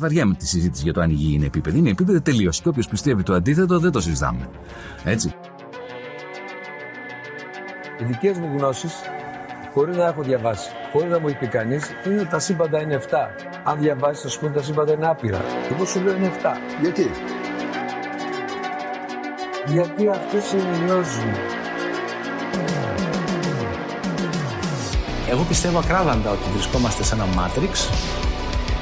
βαριέμαι τη συζήτηση για το αν η γη είναι επίπεδη. Είναι επίπεδη τελείως. Και όποιος πιστεύει το αντίθετο δεν το συζητάμε. Έτσι. Οι δικές μου γνώσεις, χωρίς να έχω διαβάσει, χωρίς να μου είπε κανείς, είναι ότι τα σύμπαντα είναι 7. Αν διαβάσεις, θα σου πούνε τα σύμπαντα είναι άπειρα. Εγώ σου λέω είναι 7. Γιατί; Γιατί αυτέ συνειριώζουν. Εγώ πιστεύω ακράδαντα ότι βρισκόμαστε σε ένα Matrix,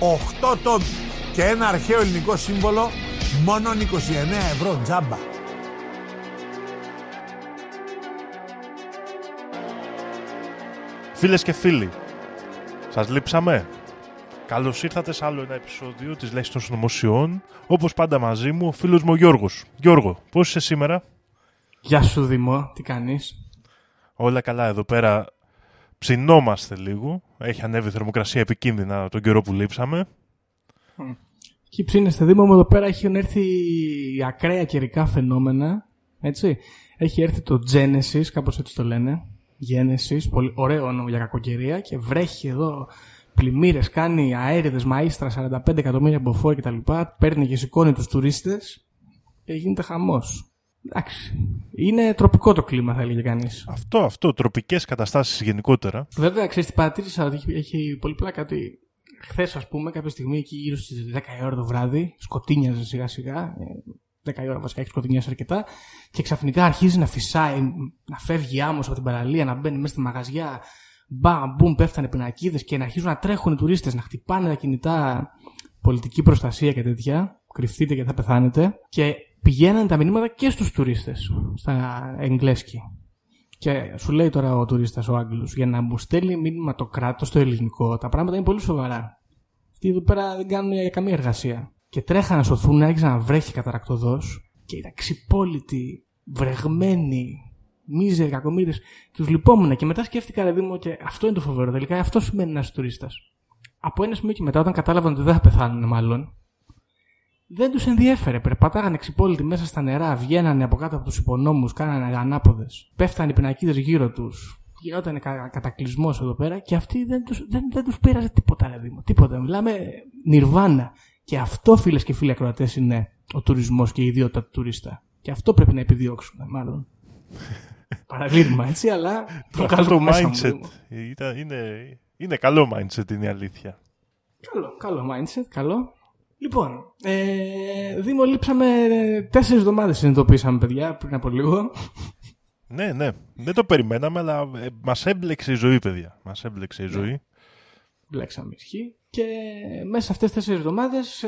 8 τόμοι και ένα αρχαίο ελληνικό σύμβολο μόνο 29 ευρώ τζάμπα. Φίλες και φίλοι, σας λείψαμε. Καλώς ήρθατε σε άλλο ένα επεισόδιο της Λέξης των Συνωμοσιών. Όπως πάντα μαζί μου, ο φίλος μου ο Γιώργος. Γιώργο, πώς είσαι σήμερα; Γεια σου Δήμο, τι κάνεις; Όλα καλά εδώ πέρα. Ψινόμαστε λίγο. Έχει ανέβει η θερμοκρασία επικίνδυνα τον καιρό που λείψαμε. Εκεί ψήνεστε Δήμο μου εδώ πέρα έχουν έρθει ακραία καιρικά φαινόμενα. Έτσι. Έχει έρθει το Genesis, κάπως έτσι το λένε. Genesis, πολύ ωραίο όνομα για κακοκαιρία και βρέχει εδώ πλημμύρες, κάνει αέριδες μαΐστρα 45 εκατομμύρια μποφόρ κτλ. Παίρνει και σηκώνει τους τουρίστες και γίνεται χαμός. Εντάξει. Είναι τροπικό το κλίμα, θα έλεγε κανείς. Αυτό, αυτό, τροπικές καταστάσεις γενικότερα. Βέβαια, ξέρεις τι παρατήρησα ότι έχει, έχει πολύ πλάκα ότι χθες, ας πούμε, κάποια στιγμή εκεί γύρω στις 10 η ώρα το βράδυ, σκοτίνιαζε σιγά σιγά. ε, 10 η ώρα βασικά έχει σκοτεινιάσει αρκετά. Και ξαφνικά αρχίζει να φυσάει, να φεύγει άμμος από την παραλία, να μπαίνει μέσα στη μαγαζιά. Μπαμ, μπουμ, πέφτανε πινακίδες και να αρχίζουν να τρέχουν οι τουρίστες, να χτυπάνε τα κινητά πολιτική προστασία και τέτοια. Κρυφτείτε και θα πεθάνετε. Και πηγαίνανε τα μηνύματα και στους τουρίστες, στα εγγλέσκη. Και σου λέει τώρα ο τουρίστας, ο Άγγλος, για να μου στέλνει μήνυμα το κράτος στο ελληνικό, τα πράγματα είναι πολύ σοβαρά. Αυτοί εδώ πέρα δεν κάνουν καμία εργασία. Και τρέχανε να σωθούν, άρχισε να βρέχει καταρακτοδός και ήταν ξυπόλυτοι, βρεγμένοι, μίζεροι, κακομίρε. Τους λυπόμουν και μετά σκέφτηκα, ρε Δήμο, και αυτό είναι το φοβερό. Τελικά αυτό σημαίνει ένα τουρίστας. Από ένα σημείο και μετά, όταν κατάλαβαν ότι δεν θα πεθάνουν, μάλλον, δεν τους ενδιέφερε. Περπατάγανε ξυπόλυτοι μέσα στα νερά, βγαίνανε από κάτω από τους υπονόμους, κάνανε ανάποδες. Πέφτανε οι πινακίδες γύρω τους. Γινόταν κα, κατακλυσμός εδώ πέρα και αυτοί δεν τους δεν, δεν τους πείραζε τίποτα, ρε Δήμο. Τίποτα. Μιλάμε νιρβάνα. Και αυτό, φίλες και φίλοι ακροατές, είναι ο τουρισμός και η ιδιότητα του τουρίστα. Και αυτό πρέπει να επιδιώξουμε, μάλλον. Παραδείγμα, έτσι, αλλά το Αυτό το βγάζω μέσα μου, mindset Δήμο. ήταν, είναι, είναι καλό mindset είναι η αλήθεια. Καλό, καλό mindset, καλό. Λοιπόν, ε, Δήμο, λείψαμε τέσσερις εβδομάδες συνειδητοποίησαμε, παιδιά, πριν από λίγο. Ναι, ναι. Δεν το περιμέναμε, αλλά ε, μας έμπλεξε η ζωή, παιδιά. Μας έμπλεξε η ζωή. Μπλέξαμε ισχύ. Και μέσα σε αυτές τι τέσσερις εβδομάδες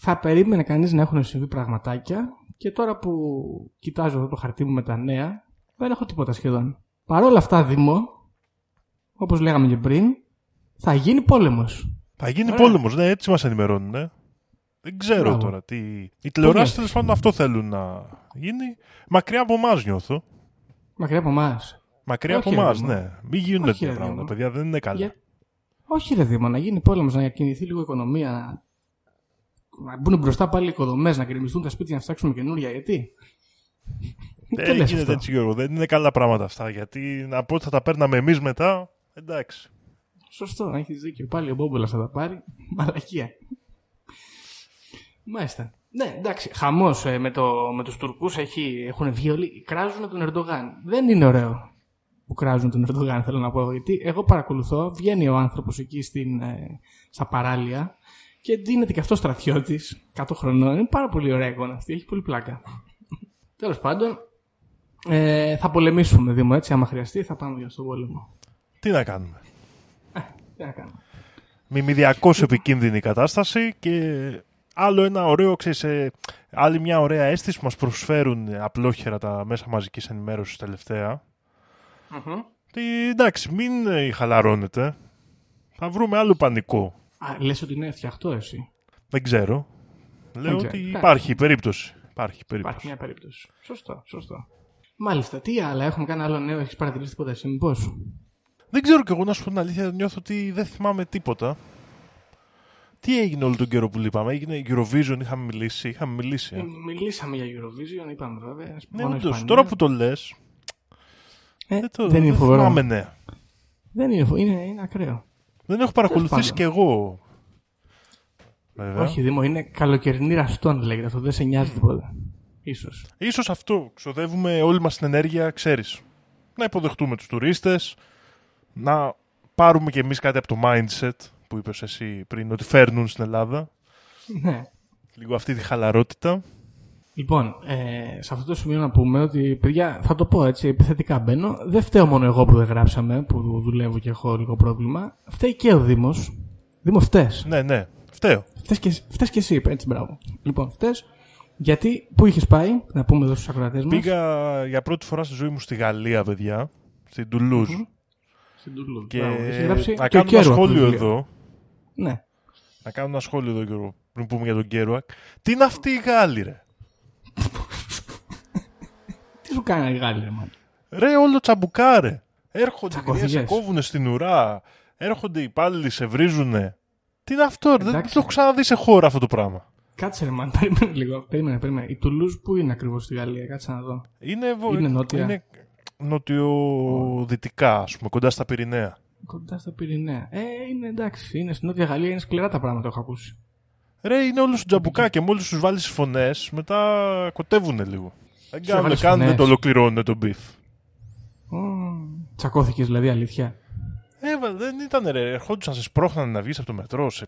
θα περίμενε κανείς να έχουν συμβεί πραγματάκια. Και τώρα που κοιτάζω εδώ το χαρτί μου με τα νέα, δεν έχω τίποτα σχεδόν. Παρ' όλα αυτά, Δήμο, όπως λέγαμε και πριν, θα γίνει πόλεμος. Θα γίνει Ωραία. πόλεμος, ναι, έτσι μας ενημερώνουν, ναι. Δεν ξέρω Μπράβο. τώρα τι... Οι τηλεοράσεις νιώθεις; τέλος πάντων αυτό θέλουν να γίνει. Μακριά από εμάς νιώθω. Μακριά από εμάς. Μακριά Όχι, από ρε εμάς, Δήμο. ναι. Μην γίνουν Όχι, τέτοια ρε πράγματα, Δήμο. παιδιά, δεν είναι καλά. Για- Όχι, ρε Δήμο, να γίνει πόλεμος, να κινηθεί λίγο η οικονομία. Να, να μπουν μπροστά πάλι οι οικοδομές, να γκρεμιστούν τα σπίτια να φτιάξουμε καινούρια. Γιατί; Τι Δεν λες γίνεται αυτό; έτσι, Γιώργο. Δεν είναι καλά πράγματα αυτά. Γιατί να πω ότι θα τα παίρναμε εμείς μετά. Εντάξει. Σωστό, έχεις δίκιο. Πάλι ο Μπόμπολα θα τα πάρει. Μαλακία. Μάλιστα. Ναι, εντάξει. Χαμός με, το, με τους Τουρκούς έχουν βγει όλοι. Κράζουν τον Ερντογάν. Δεν είναι ωραίο που κράζουν τον Ερντογάν, θέλω να πω. Γιατί εγώ παρακολουθώ, βγαίνει ο άνθρωπος εκεί στην, ε, στα παράλια και δίνεται και αυτός στρατιώτης 100 χρονών. Είναι πάρα πολύ ωραία εικόνα αυτή. Έχει πολύ πλάκα. Τέλος πάντων, ε, θα πολεμήσουμε Δήμο έτσι. Άμα χρειαστεί, θα πάμε για στον πόλεμο. Τι να κάνουμε; Τι να κάνουμε. Μιμηδιακώ επικίνδυνη η κατάσταση και άλλο ένα ωραίο, ξέρεις, ε, άλλη μια ωραία αίσθηση που μας προσφέρουν απλόχερα τα μέσα μαζικής ενημέρωσης τελευταία. Τι, εντάξει, μην ε, χαλαρώνετε. Θα βρούμε άλλο πανικό. Α, λες ότι είναι φτιαχτό εσύ. Δεν ξέρω. Λέω ξέρω. ότι Εντάξει. υπάρχει περίπτωση. Υπάρχει περίπτωση. Υπάρχει μια περίπτωση. Σωστό, σωστό. Μάλιστα, τι άλλα, έχουμε κάνει άλλο νέο, έχεις παρατηρήσει τίποτα εσύ, μήπως; Δεν ξέρω κι εγώ να σου πω την αλήθεια, νιώθω ότι δεν θυμάμαι τίποτα. Τι έγινε όλο τον καιρό που λείπαμε, έγινε Eurovision, είχαμε μιλήσει, είχαμε μιλήσει. ε. Μιλήσαμε για Eurovision, είπαμε βέβαια. Ναι, μόνο όντως, Ισπανίας. τώρα που το λες, Ε, δεν, το, δεν είναι δεν φοβερό. θυμάμαι νέα. Δεν είναι, φο- είναι, είναι ακραίο. Δεν έχω παρακολουθήσει πάντων. κι εγώ. Βέβαια. Όχι, Δήμο, είναι καλοκαιρινή ραστόν λέγεται αυτό. Δεν σε νοιάζει τίποτα. Ίσως. Ίσως αυτό. Ξοδεύουμε όλη μας την ενέργεια, ξέρεις. Να υποδεχτούμε τους τουρίστες, να πάρουμε κι εμείς κάτι από το mindset που είπες εσύ πριν, ότι φέρνουν στην Ελλάδα. Ναι. Λίγο αυτή τη χαλαρότητα. Λοιπόν, ε, σε αυτό το σημείο να πούμε ότι, παιδιά, θα το πω έτσι, επιθετικά μπαίνω. Δεν φταίω μόνο εγώ που δεν γράψαμε, που δουλεύω και έχω λίγο πρόβλημα. Φταίει και ο Δήμος. Δήμο, φταίς. Ναι, ναι. Φταίω. Φταίς και, φταίς και εσύ, έτσι, μπράβο. Λοιπόν, φταίς. Γιατί, πού είχες πάει, να πούμε εδώ στους ακροατές μας; Πήγα για πρώτη φορά στη ζωή μου στη Γαλλία, παιδιά. Στην Τουλούζ Στην Τουλούζ. Και Μπράβο, έχεις γράψει να και ο κάνω ένα Κέρουακ σχόλιο βιβλίο. εδώ. Ναι. Να κάνω ένα σχόλιο εδώ, Γιώργο, πριν πούμε για τον Κέρουακ. Τι είναι αυτοί οι Γάλλοι, ρε; Τι σου κάναν οι Γάλλοι, ρε, μάνα; Ρε, όλο τσαμπουκάρε. Έρχονται και Τσακωθήκες. σε κόβουνε στην ουρά. Έρχονται οι υπάλληλοι, σε βρίζουνε. Τι είναι αυτό, ρε; δεν Εντάξει. το έχω ξαναδεί σε χώρα αυτό το πράγμα. Κάτσε ρε μαν, περίμενε λίγο. Περίμενε, περίμενε. Η Τουλούζ που είναι ακριβώς στη Γαλλία, κάτσε να δω. Είναι, βο... Είναι νότια. είναι νοτιοδυτικά, ας πούμε, κοντά στα Πυρηναία. Κοντά στα Πυρηναία. Ε, είναι εντάξει. Είναι στην Νότια Γαλλία, είναι σκληρά τα πράγματα, έχω ακούσει. Ρε, είναι όλο σου τζαμπουκά και μόλις τους βάλεις φωνές, μετά κοτεύουνε λίγο. Δεν Τους κάνουν, έβαλες κάνουν, φωνές. το ολοκληρώνουν το beef. Τσακώθηκες δηλαδή, αλήθεια. Ε, βα- δεν ήταν ρε. Ερχόντουσαν, σε σπρώχνανε να βγεις από το μετρό. Σε...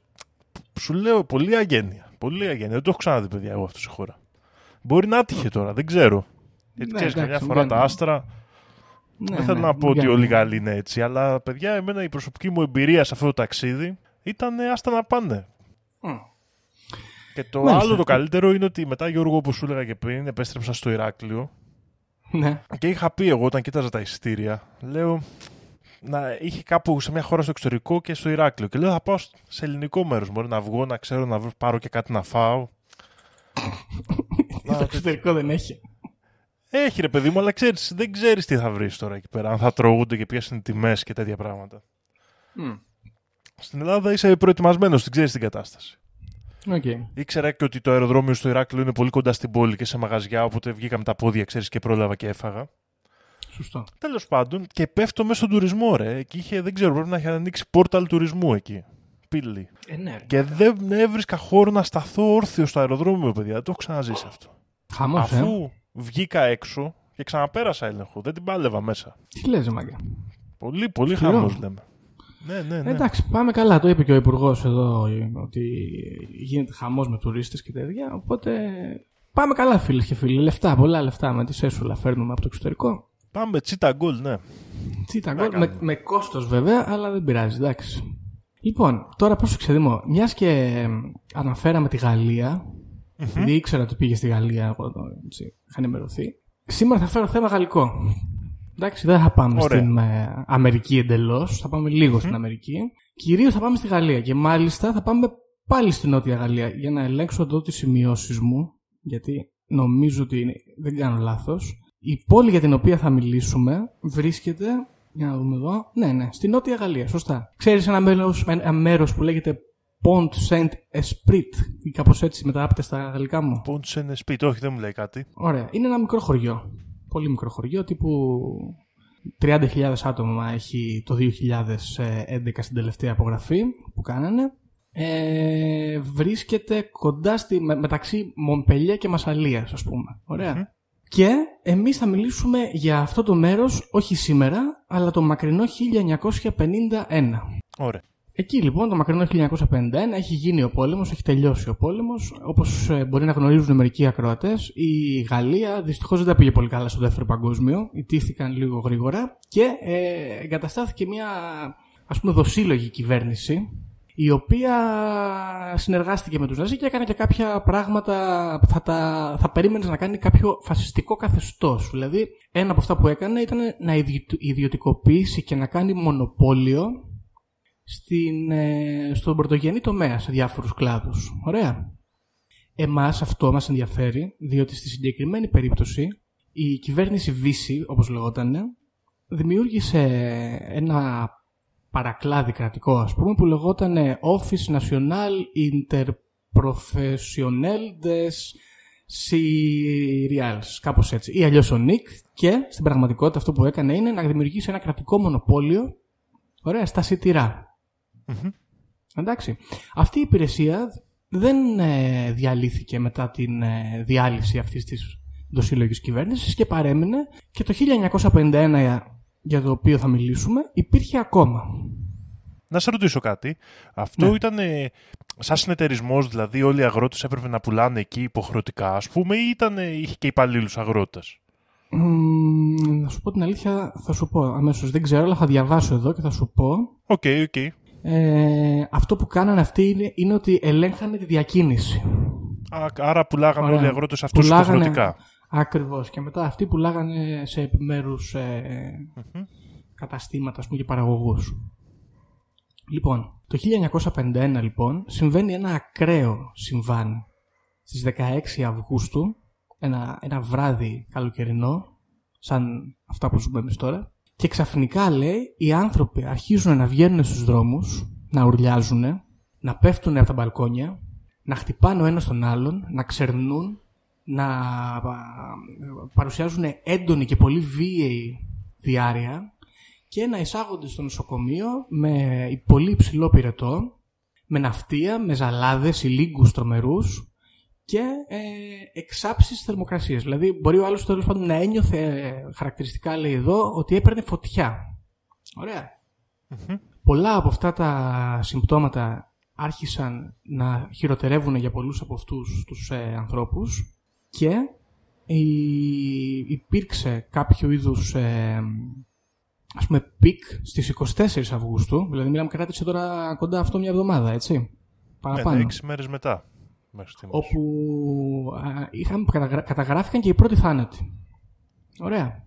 Σου λέω πολύ αγένεια. Πολύ αγένεια. Δεν το έχω ξαναδεί, παιδιά, εγώ αυτό σε χώρα. Μπορεί να έτυχε τώρα, δεν ξέρω. Γιατί Ναι, ξέρεις, καμιά εντάξει, φορά δεν- τα άστρα. Ναι, δεν θέλω ναι, να πω ότι για- όλοι οι Γάλλοι είναι έτσι. Αλλά, παιδιά, εμένα η προσωπική μου εμπειρία σε αυτό το ταξίδι ήταν ε, άστα να πάνε. Μμ. Και το Μάλιστα. άλλο το καλύτερο είναι ότι μετά, Γιώργο, όπως σου έλεγα και πριν, επέστρεψα στο Ηράκλειο Ναι. και είχα πει εγώ όταν κοίταζα τα εισιτήρια, λέω να είχε κάπου σε μια χώρα στο εξωτερικό και στο Ηράκλειο. Και λέω θα πάω σε ελληνικό μέρος. Μπορεί να βγω, να ξέρω, να βρω- πάρω και κάτι να φάω. Στο εξωτερικό δεν έχει. Έχει ρε παιδί μου, αλλά ξέρεις, δεν ξέρεις τι θα βρεις τώρα εκεί πέρα. Αν θα τρώγονται και ποιε είναι οι τιμές και τέτοια πράγματα. Μμ. Στην Ελλάδα είσαι προετοιμασμένος, την ξέρεις την κατάσταση. Οκ. Ήξερα και ότι το αεροδρόμιο στο Ηράκλειο είναι πολύ κοντά στην πόλη και σε μαγαζιά, οπότε βγήκα με τα πόδια, ξέρεις, και πρόλαβα και έφαγα. Σωστό. Τέλος πάντων, και πέφτω μέσα στον τουρισμό, ρε. Εκεί είχε, δεν ξέρω, πρέπει να είχε ανοίξει portal τουρισμού εκεί. Πύλη. Ε, ναι. ρε. Και δεν έβρισκα χώρο να σταθώ όρθιο στο αεροδρόμιο, παιδιά. Δεν το έχω ξαναζήσει αυτό. Χαμός, ε. Αφού βγήκα έξω και ξαναπέρασα έλεγχο, δεν την πάλευα μέσα. Τι λες, ρε, μάγκα. Πολύ, πολύ Σκληρό. χαμός λέμε. Ναι, ναι, ναι. Εντάξει, πάμε καλά. Το είπε και ο Υπουργός εδώ ότι γίνεται χαμός με τουρίστες και τέτοια. Οπότε πάμε καλά, φίλες και φίλοι. Λεφτά, πολλά λεφτά με τη σέσουλα φέρνουμε από το εξωτερικό. Πάμε τσίτα γκολ, ναι. Τι ήταν, Να με, κάνουμε. με κόστος βέβαια, αλλά δεν πειράζει, εντάξει. Λοιπόν, τώρα πρόσεξε Δήμο, μιας και ε, αναφέραμε τη γαλλια επειδή ήξερα ότι πήγε στη Γαλλία, εγώ το, έτσι, είχα ενημερωθεί. Σήμερα θα φέρω θέμα γαλλικό. Εντάξει, δεν θα πάμε Ωραία. στην ε, Αμερική εντελώς, θα πάμε λίγο στην Αμερική. Κυρίως θα πάμε στη Γαλλία και μάλιστα θα πάμε πάλι στη Νότια Γαλλία για να ελέγξω εδώ τις σημειώσεις μου, γιατί νομίζω ότι είναι- δεν κάνω λάθος. Η πόλη για την οποία θα μιλήσουμε βρίσκεται. Για να δούμε εδώ. Ναι, ναι, στη Νότια Γαλλία, σωστά. Ξέρεις ένα μέρο ένα μέρος που λέγεται Pont Saint Esprit ή κάπως έτσι μεταγάπτεται στα γαλλικά μου. Πόντσε είναι σπίτι, όχι, δεν μου λέει κάτι. Ωραία. Είναι ένα μικρό χωριό. Πολύ μικρό χωριό, τύπου 30.000 άτομα έχει το 2011 στην τελευταία απογραφή που κάνανε. Ε, βρίσκεται κοντά στη, με- μεταξύ Μομπελιέ και Μασαλίας, ας πούμε. Ωραία. Και εμείς θα μιλήσουμε για αυτό το μέρος, όχι σήμερα, αλλά το μακρινό 1951. Ωραία. Εκεί λοιπόν το μακρινό 1951 έχει γίνει ο πόλεμος, έχει τελειώσει ο πόλεμος. Όπως ε, μπορεί να γνωρίζουν μερικοί ακροατές, η Γαλλία δυστυχώς δεν τα πήγε πολύ καλά στο δεύτερο παγκόσμιο, ιτήθηκαν λίγο γρήγορα και ε, εγκαταστάθηκε μια ας πούμε δοσύλλογη κυβέρνηση η οποία συνεργάστηκε με τους Ναζί και έκανε και κάποια πράγματα που θα, τα, θα περίμενες να κάνει κάποιο φασιστικό καθεστώς. Δηλαδή, ένα από αυτά που έκανε ήταν να ιδιωτικοποιήσει και να κάνει μονοπόλιο στην, ε, στον πρωτογενή τομέα σε διάφορους κλάδους. Ωραία. Εμάς αυτό μας ενδιαφέρει, διότι στη συγκεκριμένη περίπτωση η κυβέρνηση Βύση, όπως λεγόταν, δημιούργησε ένα παρακλάδι κρατικό, ας πούμε, που λεγόταν Office National Interprofessionnel des Cereals, κάπως έτσι, ή αλλιώς ο ΝΙΚ, και στην πραγματικότητα αυτό που έκανε είναι να δημιουργήσει ένα κρατικό μονοπόλιο, ωραία, στα σιτηρά. Εντάξει. Αυτή η υπηρεσία δεν ε, διαλύθηκε μετά την ε, διάλυση αυτής της δοσύλλογης κυβέρνησης και παρέμεινε και το 1951 για το οποίο θα μιλήσουμε υπήρχε ακόμα. Να σε ρωτήσω κάτι. Αυτό Ναι. ήταν ε, σαν συνεταιρισμός, δηλαδή όλοι οι αγρότες έπρεπε να πουλάνε εκεί υποχρεωτικά, ας πούμε, ή ήταν, είχε και υπαλλήλους αγρότες; Μμμ, να σου πω την αλήθεια, θα σου πω αμέσως. Δεν ξέρω, αλλά θα διαβάσω εδώ και θα σου πω. OK, OK. Ε, αυτό που κάνανε αυτοί είναι, είναι ότι ελέγχανε τη διακίνηση. Α, Άρα πουλάγανε Ωραία. όλοι οι αγρότες αυτούς Πουλάγανε- υποχρεωτικά. Ακριβώς. Και μετά αυτοί πουλάγανε σε επιμέρους ε, καταστήματα ας πούμε, και παραγωγούς. Λοιπόν, το 1951 λοιπόν συμβαίνει ένα ακραίο συμβάν στις 16 Αυγούστου, ένα, ένα βράδυ καλοκαιρινό, σαν αυτά που ζούμε εμείς τώρα, και ξαφνικά λέει οι άνθρωποι αρχίζουν να βγαίνουν στους δρόμους, να ουρλιάζουν, να πέφτουν από τα μπαλκόνια, να χτυπάνε ο ένας τον άλλον, να ξερνούν, να α, παρουσιάζουν έντονη και πολύ βίαιη διάρκεια και να εισάγονται στο νοσοκομείο με πολύ υψηλό πυρετό, με ναυτία, με ζαλάδες, ηλίγκους τρομερούς και ε, εξάψεις θερμοκρασίας. Δηλαδή μπορεί ο άλλος τέλος πάντων να ένιωθε ε, χαρακτηριστικά λέει εδώ ότι έπαιρνε φωτιά. Ωραία. Πολλά από αυτά τα συμπτώματα άρχισαν να χειροτερεύουν για πολλούς από αυτούς τους ε, ανθρώπους και η- υπήρξε κάποιο είδους ε, ας πούμε peak στις 24 Αυγούστου, δηλαδή μιλάμε κράτησε τώρα κοντά αυτό μια εβδομάδα, έτσι, Ναι, παραπάνω. ναι, έξι μέρες μετά. Μέχρι στιγμής. όπου α, είχαν, καταγρα- καταγράφηκαν και οι πρώτοι θάνατοι. Ωραία.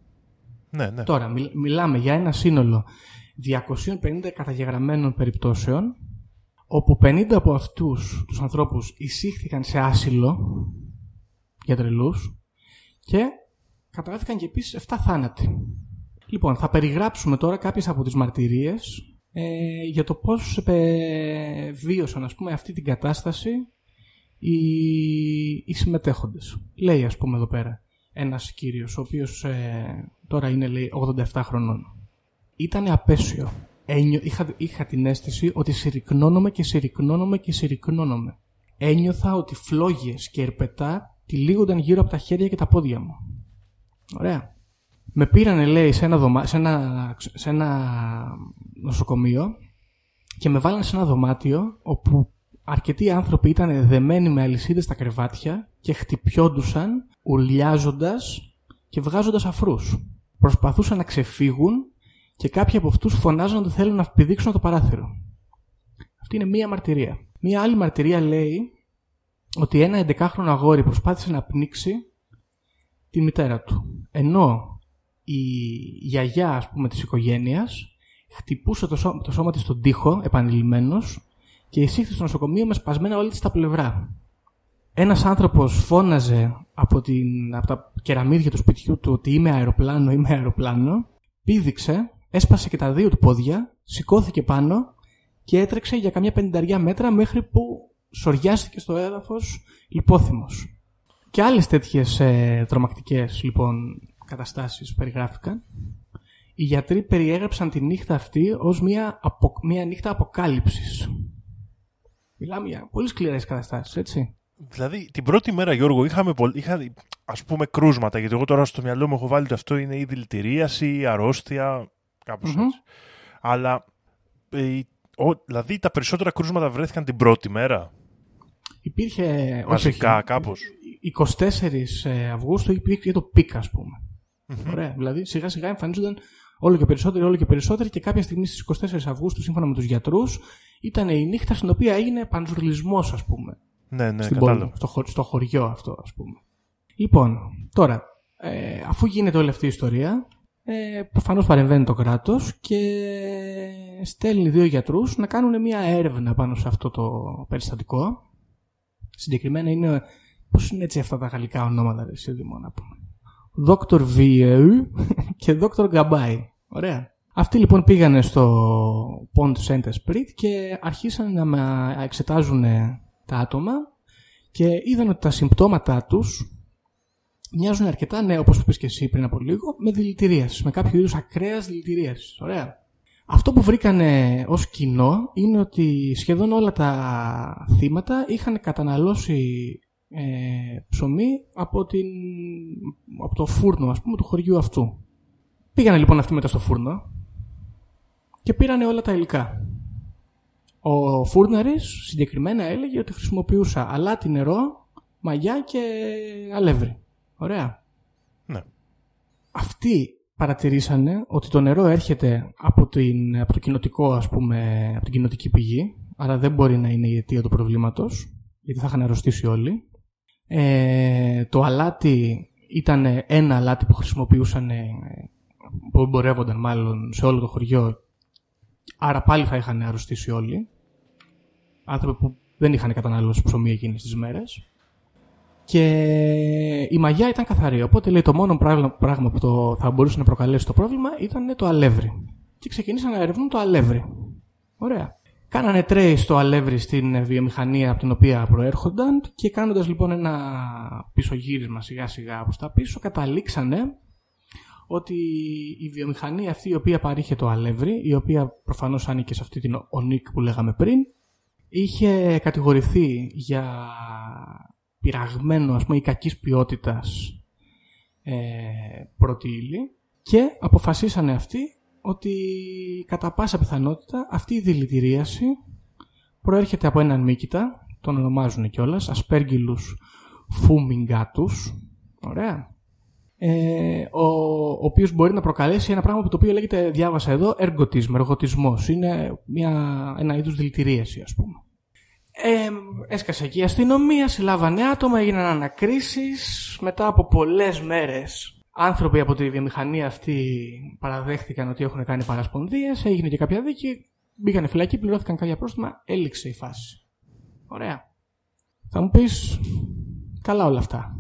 Ναι, ναι. Τώρα, μιλ- μιλάμε για ένα σύνολο 250 καταγεγραμμένων περιπτώσεων, όπου 50 από αυτούς τους ανθρώπους εισήχθηκαν σε άσυλο για τρελούς και καταγράφηκαν και επίσης 7 θάνατοι. Λοιπόν, θα περιγράψουμε τώρα κάποιες από τις μαρτυρίες ε, για το πώς ε, βίωσαν ας πούμε, αυτή την κατάσταση οι, οι συμμετέχοντες. Λέει ας πούμε εδώ πέρα ένας κύριος, ο οποίος ε, τώρα είναι λέει 87 χρονών. Ήτανε απέσιο. Ένιω, είχα, είχα την αίσθηση ότι συρρυκνώνομαι και συρρυκνώνομαι και συρρυκνώνομαι. Ένιωθα ότι φλόγες και ερπετά τυλίγονταν γύρω από τα χέρια και τα πόδια μου. Ωραία. Με πήρανε, λέει, σε ένα, δωμα... σε ένα... σε ένα νοσοκομείο και με βάλανε σε ένα δωμάτιο όπου αρκετοί άνθρωποι ήταν δεμένοι με αλυσίδες στα κρεβάτια και χτυπιόντουσαν, ουρλιάζοντας και βγάζοντας αφρούς. Προσπαθούσαν να ξεφύγουν και κάποιοι από αυτούς φωνάζαν ότι θέλουν να πηδήξουν από το παράθυρο. Αυτή είναι μία μαρτυρία. Μία άλλη μαρτυρία λέει ότι ένα 11χρονο αγόρι προσπάθησε να πνίξει τη μητέρα του. Ενώ η γιαγιά, ας πούμε, της οικογένειας χτυπούσε το, σώ- το σώμα της στον τοίχο, επανειλημμένος, και εισήχθη στο νοσοκομείο με σπασμένα όλα της τα πλευρά. Ένας άνθρωπος φώναζε από, την, από τα κεραμίδια του σπιτιού του ότι είμαι αεροπλάνο, είμαι αεροπλάνο, πήδηξε, έσπασε και τα δύο του πόδια, σηκώθηκε πάνω και έτρεξε για καμιά πενταριά μέτρα μέχρι που σοριάστηκε στο έδαφος λιπόθυμος. Και άλλες τέτοιες ε, τρομακτικές λοιπόν καταστάσεις περιγράφηκαν. Οι γιατροί περιέγραψαν τη νύχτα αυτή ως μια, απο, μια νύχτα αποκάλυψης. Μιλάμε για πολύ σκληρές καταστάσεις, έτσι. Δηλαδή, την πρώτη μέρα, Γιώργο, είχαμε πολλ... είχα, ας πούμε κρούσματα, γιατί εγώ τώρα στο μυαλό μου έχω βάλει ότι αυτό είναι η δηλητηρίαση, η αρρώστια, κάπως Μμμ. έτσι. Αλλά, ε, ο- δηλαδή, τα περισσότερα κρούσματα βρέθηκαν την πρώτη μέρα, Υπήρχε... όχι, μαζικά, όχι, κάπως; 24 Αυγούστου υπήρχε το peak, ας πούμε. Ωραία. Δηλαδή, σιγά σιγά εμφανίζονταν όλο και περισσότεροι, όλο και περισσότεροι και κάποια στιγμή στις 24 Αυγούστου, σύμφωνα με τους γιατρούς, ήταν η νύχτα στην οποία έγινε πανζουρλισμός, ας πούμε. Ναι, ναι, στην κατάλαβα. πόλη, στο, χω- στο χωριό αυτό, ας πούμε. Λοιπόν, τώρα, ε, αφού γίνεται όλη αυτή η ιστορία, ε, προφανώς παρεμβαίνει το κράτος και στέλνει δύο γιατρούς να κάνουν μια έρευνα πάνω σε αυτό το περιστατικό. Συγκεκριμένα είναι, πώς είναι έτσι αυτά τα γαλλικά ονόματα, ρε Σίδημο, να πούμε. Dr. Vieu και Dr. Gabay. Ωραία. Αυτοί λοιπόν πήγανε στο Pont Saint Esprit και αρχίσαν να εξετάζουν τα άτομα και είδαν ότι τα συμπτώματά τους μοιάζουν αρκετά, ναι, όπως είπες και εσύ πριν από λίγο, με δηλητηρίες, με κάποιο είδους ακραίας δηλητηρίες. Ωραία. Αυτό που βρήκανε ως κοινό είναι ότι σχεδόν όλα τα θύματα είχαν καταναλώσει ε, ψωμί από, την, από το φούρνο, ας πούμε, του χωριού αυτού. Πήγανε λοιπόν αυτοί μετά στο φούρνο και πήρανε όλα τα υλικά. Ο φούρναρης συγκεκριμένα έλεγε ότι χρησιμοποιούσα αλάτι νερό, μαγιά και αλεύρι. Ωραία. Ναι. Αυτοί παρατηρήσανε ότι το νερό έρχεται από, την, από το κοινοτικό, ας πούμε, από την κοινοτική πηγή, άρα δεν μπορεί να είναι η αιτία του προβλήματος, γιατί θα είχαν αρρωστήσει όλοι. Ε, το αλάτι ήταν ένα αλάτι που χρησιμοποιούσαν, που εμπορεύονταν μάλλον σε όλο το χωριό, άρα πάλι θα είχαν αρρωστήσει όλοι. Άνθρωποι που δεν είχαν κατανάλωση ψωμί εκείνες τις μέρες. Και η μαγιά ήταν καθαρή. Οπότε λέει το μόνο πράγμα που το, θα μπορούσε να προκαλέσει το πρόβλημα ήταν το αλεύρι. Και ξεκινήσαν να ερευνούν το αλεύρι. Ωραία. Κάνανε τρέι στο αλεύρι στην βιομηχανία από την οποία προέρχονταν και κάνοντας λοιπόν ένα πισωγύρισμα σιγά σιγά προς τα πίσω καταλήξανε ότι η βιομηχανία αυτή η οποία παρήχε το αλεύρι, η οποία προφανώς άνοικε σε αυτή την ονίκ που λέγαμε πριν, είχε κατηγορηθεί για πειραγμένο, ας πούμε, ή κακής ποιότητας ε, πρώτη και αποφασίσανε αυτοί ότι κατά πάσα πιθανότητα αυτή η δηλητηρίαση προέρχεται από έναν μύκητα, τον ονομάζουν κιόλας, ασπέργιλους φούμιγκάτους, ωραία, ε, ο, ο οποίος μπορεί να προκαλέσει ένα πράγμα που το οποίο λέγεται, διάβασα εδώ, εργοτισμό, εργοτισμός. Είναι μια, ένα είδους δηλητηρίαση, ας πούμε. Ε, έσκασε εκεί η αστυνομία, συλλάβανε άτομα, έγιναν ανακρίσεις. Μετά από πολλές μέρες άνθρωποι από τη βιομηχανία αυτή παραδέχτηκαν ότι έχουν κάνει παρασπονδίες, έγινε και κάποια δίκη, μπήκαν φυλακή, πληρώθηκαν κάποια πρόστιμα, έληξε η φάση. Ωραία. Θα μου πεις, καλά όλα αυτά.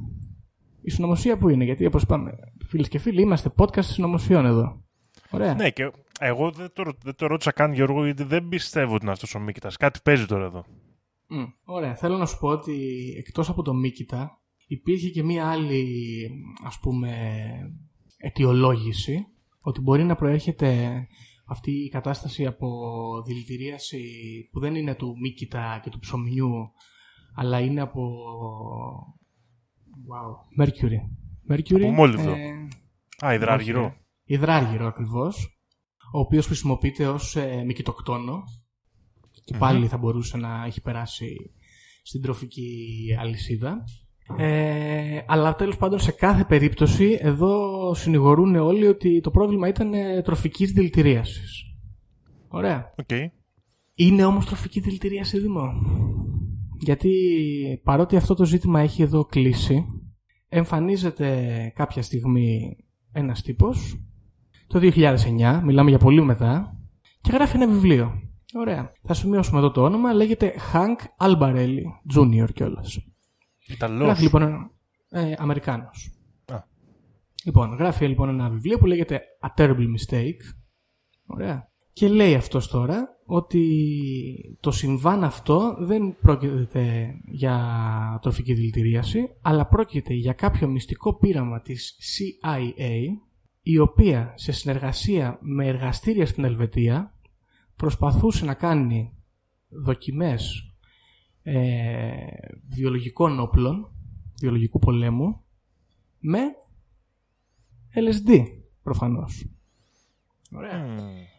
Η συνωμοσία που είναι, γιατί όπως είπαμε, φίλες και φίλοι, είμαστε podcast συνωμοσιών εδώ. Ωραία. Ναι, και εγώ δεν το, δεν το ρώτησα καν Γιώργο, γιατί δεν πιστεύω ότι είναι αυτός ο Μίκητας. Κάτι παίζει τώρα εδώ. Mm. Ωραία. Θέλω να σου πω ότι εκτός από το Μίκητα υπήρχε και μία άλλη ας πούμε αιτιολόγηση ότι μπορεί να προέρχεται αυτή η κατάσταση από δηλητηρίαση που δεν είναι του Μίκητα και του ψωμιού αλλά είναι από wow. Mercury. Mercury από μόλιβδο. Ε... Α, υδράργυρο. Υδράργυρο ακριβώς ο οποίος χρησιμοποιείται ως ε, μικητοκτόνο και παλι θα μπορούσε να έχει περάσει στην τροφική αλυσίδα. Ε, αλλά τέλος πάντων σε κάθε περίπτωση εδώ συνηγορούν όλοι ότι το πρόβλημα ήταν ε, τροφικής δηλητηρίασης. Ωραία. Okay. Είναι όμως τροφική δηλητηρίαση Δημό. Γιατί παρότι αυτό το ζήτημα έχει εδώ κλείσει, εμφανίζεται κάποια στιγμή ένας τύπος, το 2009, μιλάμε για πολύ μετά, και γράφει ένα βιβλίο. Ωραία. Θα σημειώσουμε εδώ το όνομα. Λέγεται Hank Albarelli Jr. κιόλας. Ιταλός. Γράφει λοιπόν ένα. Ε, Αμερικάνος. Λοιπόν, γράφει λοιπόν ένα βιβλίο που λέγεται A Terrible Mistake. Ωραία. Και λέει αυτός τώρα ότι το συμβάν αυτό δεν πρόκειται για τροφική δηλητηρίαση, αλλά πρόκειται για κάποιο μυστικό πείραμα της CIA, η οποία σε συνεργασία με εργαστήρια στην Ελβετία προσπαθούσε να κάνει δοκιμές ε, βιολογικών όπλων, βιολογικού πολέμου, με LSD προφανώς. Ωραία.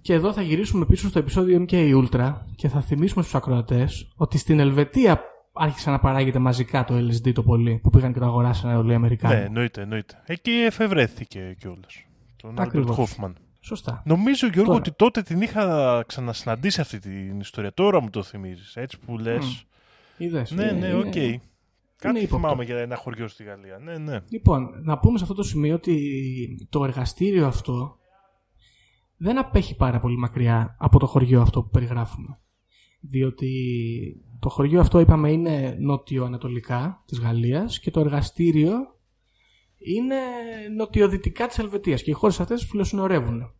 Και εδώ θα γυρίσουμε πίσω στο επεισόδιο MK Ultra και θα θυμίσουμε στους ακροατές ότι στην Ελβετία άρχισε να παράγεται μαζικά το LSD το πολύ που πήγαν και το αγοράσαν όλοι οι Αμερικάνοι. Ναι, εννοείται, εννοείται. Εκεί εφευρέθηκε κιόλας. Τον Άλμπερτ Χόφμαν. Σωστά. Νομίζω, Γιώργο, Τώρα. ότι τότε την είχα ξανασυναντήσει αυτή την ιστορία. Τώρα μου το θυμίζεις, έτσι που λες. Είδες. Ναι, ναι, OK. Okay. Είναι... Κάτι θυμάμαι για ένα χωριό στη Γαλλία. Ναι, ναι. Λοιπόν, να πούμε σε αυτό το σημείο ότι το εργαστήριο αυτό δεν απέχει πάρα πολύ μακριά από το χωριό αυτό που περιγράφουμε. Διότι το χωριό αυτό είπαμε είναι νότιο-ανατολικά της Γαλλίας και το εργαστήριο είναι νοτιοδυτικά της Ελβετίας και οι χώρες αυτές φιλοσυνορεύουν.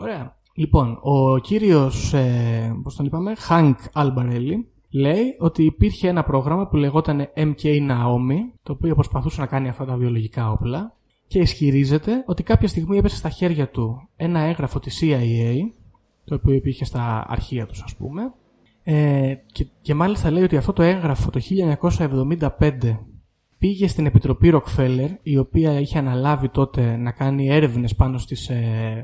Ωραία. Λοιπόν, ο κύριος, ε, πώς τον είπαμε, Χάνκ Αλμπαρέλη, λέει ότι υπήρχε ένα πρόγραμμα που λεγόταν MK Naomi, το οποίο προσπαθούσε να κάνει αυτά τα βιολογικά όπλα και ισχυρίζεται ότι κάποια στιγμή έπεσε στα χέρια του ένα έγγραφο της CIA, το οποίο υπήρχε στα αρχεία τους ας πούμε, ε, και, και μάλιστα λέει ότι αυτό το έγγραφο το 1975 πήγε στην Επιτροπή Rockefeller, η οποία είχε αναλάβει τότε να κάνει έρευνες πάνω στις ε,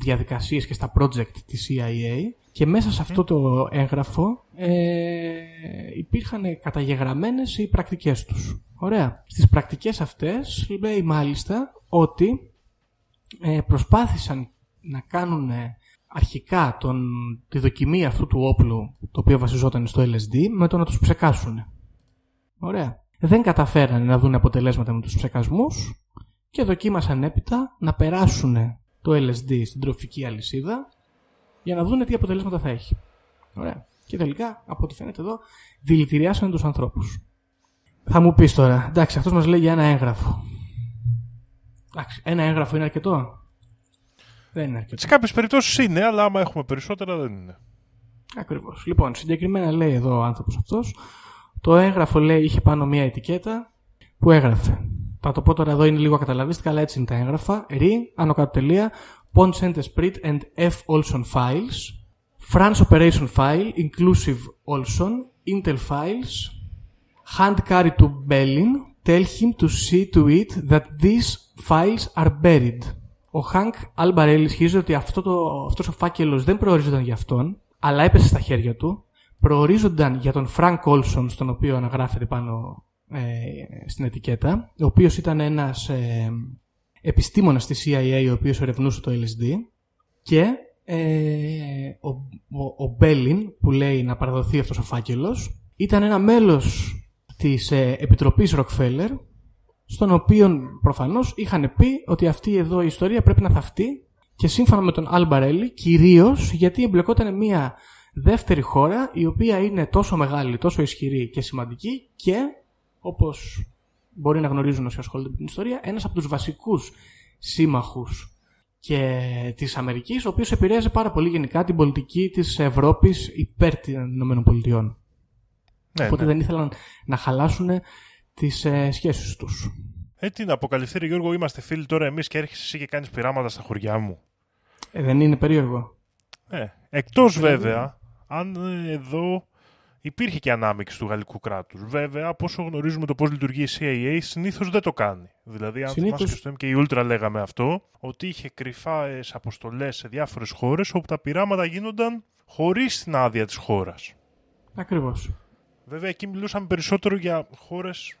διαδικασίες και στα project της CIA και μέσα σε αυτό το έγγραφο ε, υπήρχαν καταγεγραμμένες οι πρακτικές τους. Ωραία. Στις πρακτικές αυτές λέει μάλιστα ότι ε, προσπάθησαν να κάνουν αρχικά τον, τη δοκιμή αυτού του όπλου το οποίο βασιζόταν στο LSD με το να τους ψεκάσουν. Ωραία. Δεν καταφέρανε να δουν αποτελέσματα με τους ψεκασμούς και δοκίμασαν έπειτα να περάσουν το LSD στην τροφική αλυσίδα για να δουν τι αποτελέσματα θα έχει. Ωραία. Και τελικά, από ό,τι φαίνεται εδώ, δηλητηριάσανε τους ανθρώπους. Θα μου πεις τώρα, εντάξει, αυτός μας λέει για ένα έγγραφο. Εντάξει, ένα έγγραφο είναι αρκετό; Δεν είναι αρκετό. Σε κάποιες περιπτώσεις είναι, αλλά άμα έχουμε περισσότερα δεν είναι. Ακριβώς. Λοιπόν, συγκεκριμένα λέει εδώ ο άνθρωπος αυτός, το έγγραφο λέει είχε πάνω μία ετικέτα που έγραφε. Θα το πω τώρα εδώ είναι λίγο καταλαβίστικα, αλλά έτσι είναι τα έγγραφα. Re, άνω κάτω τελεία, Pond Center Sprit and F Olson Files, France Operation File, Inclusive Olson, Intel Files, Hand carry to Berlin, tell him to see to it that these files are buried. Ο Χανκ Αλμπαρέλ ισχύζει ότι αυτό το, αυτός ο φάκελος δεν προορίζονταν για αυτόν, αλλά έπεσε στα χέρια του. Προορίζονταν για τον Φρανκ Όλσον, στον οποίο αναγράφεται πάνω ε, στην ετικέτα, ο οποίος ήταν ένας ε, επιστήμονας της CIA, ο οποίος ερευνούσε το LSD και ε, ο, ο, ο Μπέλιν, που λέει να παραδοθεί αυτός ο φάκελος, ήταν ένα μέλος της ε, Επιτροπής Rockefeller, στον οποίο προφανώς είχαν πει ότι αυτή εδώ η ιστορία πρέπει να θαφτεί και σύμφωνα με τον Αλμπαρέλη, κυρίως γιατί εμπλεκόταν μια δεύτερη χώρα η οποία είναι τόσο μεγάλη, τόσο ισχυρή και σημαντική και όπως μπορεί να γνωρίζουν όσοι ασχολούνται με την ιστορία, ένας από τους βασικούς σύμμαχους και της Αμερικής, ο οποίος επηρέαζε πάρα πολύ γενικά την πολιτική της Ευρώπης υπέρ των ΗΠΑ. Ναι, Οπότε ναι. δεν ήθελαν να χαλάσουν τις ε, σχέσεις τους. Ε, τι να αποκαλυφθεί, Γιώργο, είμαστε φίλοι τώρα εμείς και έρχεσαι εσύ και κάνεις πειράματα στα χωριά μου. Ε, δεν είναι περίεργο. Ε, εκτός βέβαια, αν ε, εδώ υπήρχε και ανάμειξη του γαλλικού κράτους. Βέβαια, από όσο γνωρίζουμε το πώς λειτουργεί η CIA, συνήθως δεν το κάνει. Δηλαδή, αν συνήθως... θυμάσαι και στο MK Ultra λέγαμε αυτό, ότι είχε κρυφάες αποστολές σε διάφορες χώρες, όπου τα πειράματα γίνονταν χωρίς την άδεια της χώρας. Ακριβώς. Βέβαια, εκεί μιλούσαμε περισσότερο για χώρες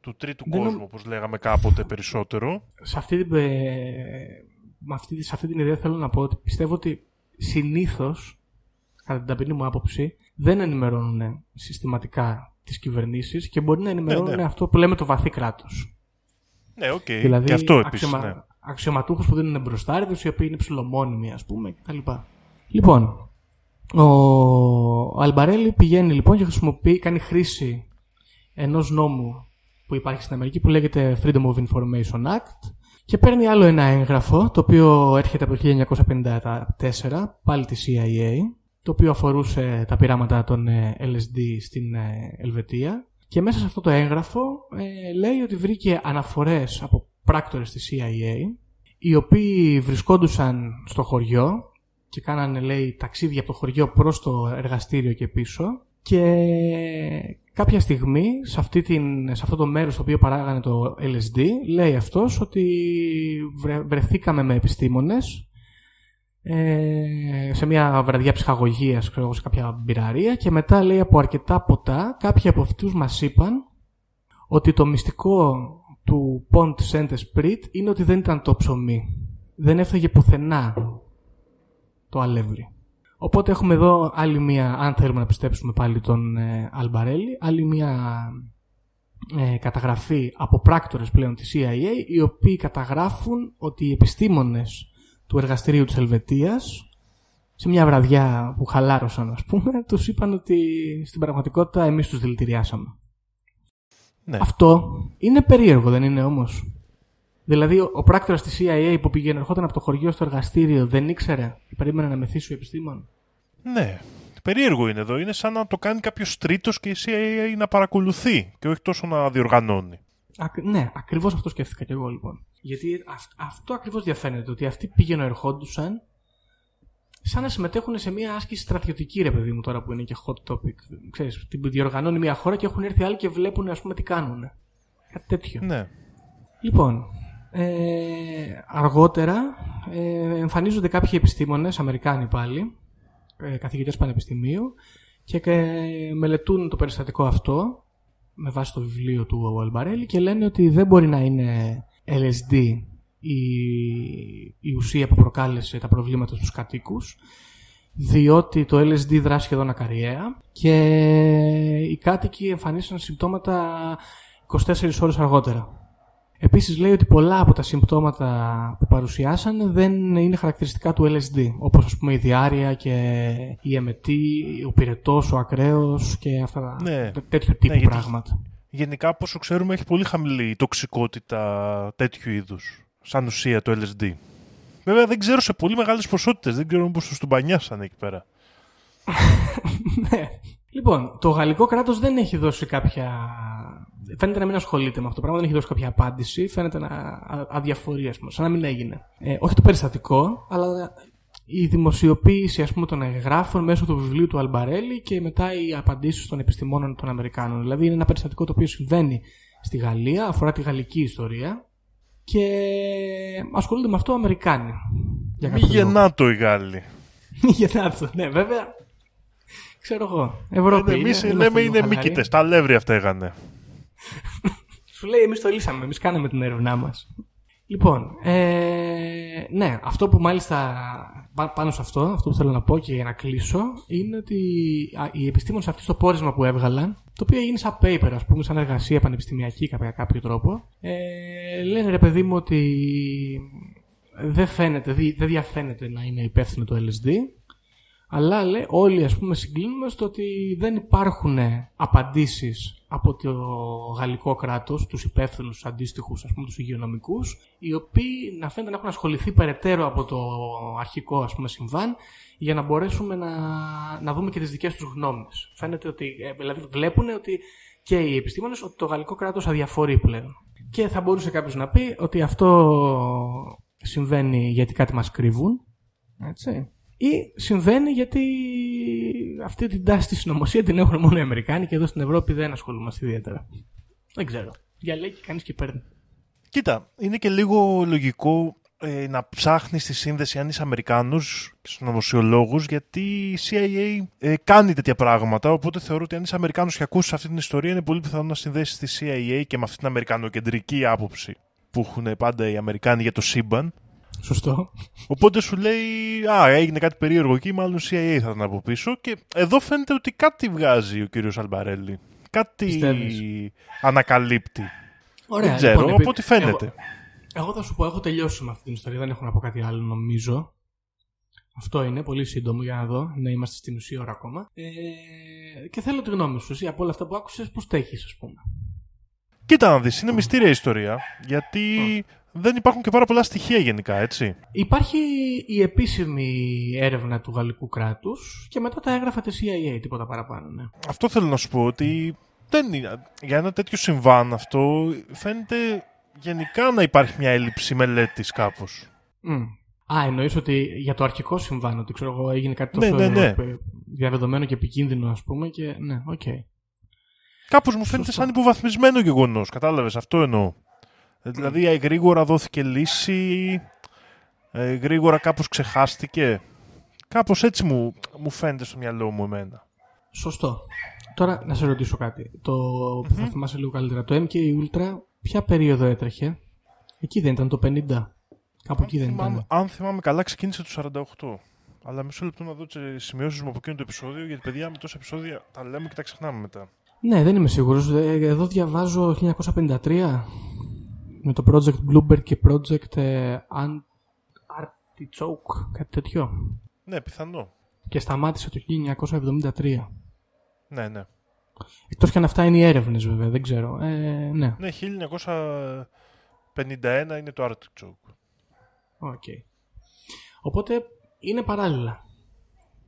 του τρίτου κόσμου, όπως λέγαμε κάποτε περισσότερο. Σε αυτή, την, ε, αυτή, σε αυτή την ιδέα θέλω να πω ότι πιστεύω ότι συνήθως, κατά την ταπεινή μου άποψη, δεν ενημερώνουν συστηματικά τις κυβερνήσεις και μπορεί να ενημερώνουν ναι, ναι. αυτό που λέμε το βαθύ κράτος. Ναι, OK. Okay. Δηλαδή, και αυτό επίσης, αξιωμα... ναι. αξιωματούχους που δίνουν μπροστάριδες, οι οποίοι είναι ψιλομόνιμοι, ας πούμε, κτλ. Λοιπόν, ο Αλμπαρέλη πηγαίνει λοιπόν και χρησιμοποιεί, κάνει χρήση ενός νόμου που υπάρχει στην Αμερική που λέγεται Freedom of Information Act και παίρνει άλλο ένα έγγραφο το οποίο έρχεται από το 1954 πάλι της CIA το οποίο αφορούσε τα πειράματα των ε, LSD στην ε, Ελβετία. Και μέσα σε αυτό το έγγραφο ε, λέει ότι βρήκε αναφορές από πράκτορες της CIA οι οποίοι βρισκόντουσαν στο χωριό και κάνανε λέει ταξίδια από το χωριό προς το εργαστήριο και πίσω. Και κάποια στιγμή σε, αυτή την, σε αυτό το μέρος στο οποίο παράγανε το LSD λέει αυτός ότι βρεθήκαμε με επιστήμονες ε, σε μια βραδιά ψυχαγωγίας ξέρω, σε κάποια μπειραρία και μετά λέει από αρκετά ποτά κάποιοι από αυτούς μας είπαν ότι το μυστικό του Pont Saint Esprit είναι ότι δεν ήταν το ψωμί. Δεν έφταγε πουθενά το αλεύρι. Οπότε έχουμε εδώ άλλη μία, αν θέλουμε να πιστέψουμε πάλι τον ε, Αλμπαρέλη, άλλη μία ε, καταγραφή από πράκτορες πλέον της CIA, οι οποίοι καταγράφουν ότι οι επιστήμονες του εργαστηρίου της Ελβετίας σε μια βραδιά που χαλάρωσαν ας πούμε τους είπαν ότι στην πραγματικότητα εμείς τους δηλητηριάσαμε. Ναι. Αυτό είναι περίεργο δεν είναι όμως; Δηλαδή ο, ο πράκτορας της CIA που πήγαινε ερχόταν από το χωριό στο εργαστήριο δεν ήξερε και περίμενε να μεθύσει ο επιστήμον; Ναι. Περίεργο είναι εδώ. Είναι σαν να το κάνει κάποιος τρίτος και η CIA να παρακολουθεί και όχι τόσο να διοργανώνει. Ακ- ναι, ακριβώς αυτό σκέφτηκα και εγώ λοιπόν. Γιατί αυ- αυτό ακριβώς διαφαίνεται, ότι αυτοί πήγαιναν ερχόντουσαν σαν να συμμετέχουν σε μια άσκηση στρατιωτική, ρε παιδί μου, τώρα που είναι και hot topic. Ξέρεις, την διοργανώνει μια χώρα και έχουν έρθει άλλοι και βλέπουν, ας πούμε, τι κάνουν. Κάτι τέτοιο. Ναι. Λοιπόν, ε, αργότερα ε, εμφανίζονται κάποιοι επιστήμονες, Αμερικάνοι πάλι, ε, καθηγητές πανεπιστημίου και ε, μελετούν το περιστατικό αυτό με βάση το βιβλίο του Αλμπαρέλη και λένε ότι δεν μπορεί να είναι LSD η, η ουσία που προκάλεσε τα προβλήματα στους κατοίκους διότι το LSD δράσει σχεδόν ακαριέα και οι κάτοικοι εμφανίσαν συμπτώματα 24 ώρες αργότερα. Επίσης λέει ότι πολλά από τα συμπτώματα που παρουσιάσαν δεν είναι χαρακτηριστικά του LSD, όπως ας πούμε η διάρρεια και η εμετή, ο πυρετός, ο ακραίος και αυτά τα Ναι. τέ- τέτοιου τύπου γιατί- πράγματα. Γενικά, από όσο ξέρουμε, έχει πολύ χαμηλή τοξικότητα τέτοιου είδους. Σαν ουσία το LSD. Βέβαια, δεν ξέρω σε πολύ μεγάλες ποσότητες. Δεν ξέρω πώ τους μπανιάσανε εκεί πέρα. Ναι. Λοιπόν, το γαλλικό κράτος δεν έχει δώσει κάποια. Φαίνεται να μην ασχολείται με αυτό το πράγμα, δεν έχει δώσει κάποια απάντηση. Φαίνεται να α- αδιαφορεί, ας πούμε, σαν να μην έγινε. Ε, όχι το περιστατικό, αλλά η δημοσιοποίηση ας πούμε, των εγγράφων μέσω του βιβλίου του Αλμπαρέλη και μετά οι απαντήσεις των επιστημόνων των Αμερικάνων. Δηλαδή, είναι ένα περιστατικό το οποίο συμβαίνει στη Γαλλία, αφορά τη γαλλική ιστορία και ασχολούνται με αυτό Αμερικάνοι. Για Μη κάποιο λόγο. γεννάτο οι Γάλλοι. Μη γεννάτο, ναι, βέβαια. Ξέρω εγώ. Ευρώπη. Εμείς είναι, λέμε είμαστε είναι λίγο χαλαροί. μήκητε. Τα αλεύρι αυτά έγανε. Σου λέει, εμείς το λύσαμε, εμείς κάναμε την έρευνά μας. Λοιπόν, ε, ναι, αυτό που μάλιστα πά- πάνω σε αυτό, αυτό που θέλω να πω και για να κλείσω, είναι ότι α, οι επιστήμονες αυτοί στο πόρισμα που έβγαλαν, το οποίο έγινε σαν paper, ας πούμε, σαν εργασία πανεπιστημιακή κατά κάποιο τρόπο, ε, λένε ρε παιδί μου ότι δεν φαίνεται, δι- δεν διαφαίνεται να είναι υπεύθυνο το LSD, αλλά λέει, όλοι ας πούμε συγκλίνουμε στο ότι δεν υπάρχουν απαντήσεις από το γαλλικό κράτος, τους υπεύθυνους, τους αντίστοιχους, ας πούμε τους υγειονομικούς, οι οποίοι να φαίνεται να έχουν ασχοληθεί περαιτέρω από το αρχικό ας πούμε συμβάν για να μπορέσουμε να, να δούμε και τις δικές τους γνώμες. Φαίνεται ότι, ε, δηλαδή βλέπουν ότι και οι επιστήμονες ότι το γαλλικό κράτος αδιαφορεί πλέον. Και θα μπορούσε κάποιος να πει ότι αυτό συμβαίνει γιατί κάτι μας κρύβουν, έτσι. Ή συμβαίνει γιατί αυτή την τάση στη συνωμοσία την έχουν μόνο οι Αμερικάνοι και εδώ στην Ευρώπη δεν ασχολούμαστε ιδιαίτερα. Δεν ξέρω. Διαλέγει κανείς και παίρνει. Κοίτα, είναι και λίγο λογικό ε, να ψάχνεις τη σύνδεση αν είσαι Αμερικάνου και συνωμοσιολόγου, γιατί η CIA ε, κάνει τέτοια πράγματα. Οπότε θεωρώ ότι αν είσαι Αμερικάνος και ακούσεις αυτή την ιστορία, είναι πολύ πιθανό να συνδέσεις τη CIA και με αυτή την Αμερικανοκεντρική άποψη που έχουν πάντα οι Αμερικάνοι για το σύμπαν. Σωστό. Οπότε σου λέει, Α, έγινε κάτι περίεργο εκεί, μάλλον CIA θα ήταν από πίσω. Και εδώ φαίνεται ότι κάτι βγάζει ο κύριος Αλμπαρέλη. Κάτι Πιστεύεις; ανακαλύπτει. Ωραία. Δεν ξέρω, λοιπόν, από επί- ό,τι φαίνεται. Εγώ, εγώ θα σου πω, έχω τελειώσει με αυτή την ιστορία. Δεν έχω να πω κάτι άλλο, νομίζω. Αυτό είναι, πολύ σύντομο για να δω. Να είμαστε στην ουσία ώρα ακόμα. Ε, και θέλω τη γνώμη σου. Εσύ από όλα αυτά που άκουσες, πώς τα έχεις, ας πούμε; Κοίτα να δεις, είναι μυστήρια ιστορία, γιατί δεν υπάρχουν και πάρα πολλά στοιχεία γενικά, έτσι. Υπάρχει η επίσημη έρευνα του γαλλικού κράτους και μετά τα έγραφα της CIA, τίποτα παραπάνω. Ναι. Αυτό θέλω να σου πω, ότι δεν είναι, για ένα τέτοιο συμβάν αυτό φαίνεται γενικά να υπάρχει μια έλλειψη μελέτης κάπως. Μμ. Α, εννοείς ότι για το αρχικό συμβάν, ότι ξέρω εγώ έγινε κάτι Ναι, τόσο ναι, ναι. ε, διαδεδομένο και επικίνδυνο, ας πούμε, και ναι, οκ. Κάπως μου φαίνεται Σωστό. σαν υποβαθμισμένο γεγονός, κατάλαβες, αυτό εννοώ. Ε, Δηλαδή ε, γρήγορα δόθηκε λύση, ε, γρήγορα κάπως ξεχάστηκε. Κάπως έτσι μου, μου φαίνεται στο μυαλό μου εμένα. Σωστό. Τώρα να σε ρωτήσω κάτι. Το που θα θυμάσαι λίγο καλύτερα. Το MK Ultra, ποια περίοδο έτρεχε; Εκεί δεν ήταν το 50. Κάπου εκεί δεν Θυμάμαι- ήταν. αν θυμάμαι καλά, ξεκίνησε το 48. Αλλά μισό λεπτό να δω τις σημειώσεις μου από εκείνο το επεισόδιο, γιατί παιδιά με τόσα επεισόδια τα λέμε και τα ξεχνάμε μετά. Ναι, δεν είμαι σίγουρος. Ε, Εδώ διαβάζω 1953 με το Project Bluebird και Project ε, An- Ar- Artichoke, κάτι τέτοιο. Ναι, πιθανό. Και σταμάτησε το 1973. Ναι, ναι. Εκτός και αν αυτά είναι οι έρευνες βέβαια, δεν ξέρω. Ε, ναι, Ναι, 1951 είναι το Artichoke. OK. Οπότε είναι παράλληλα.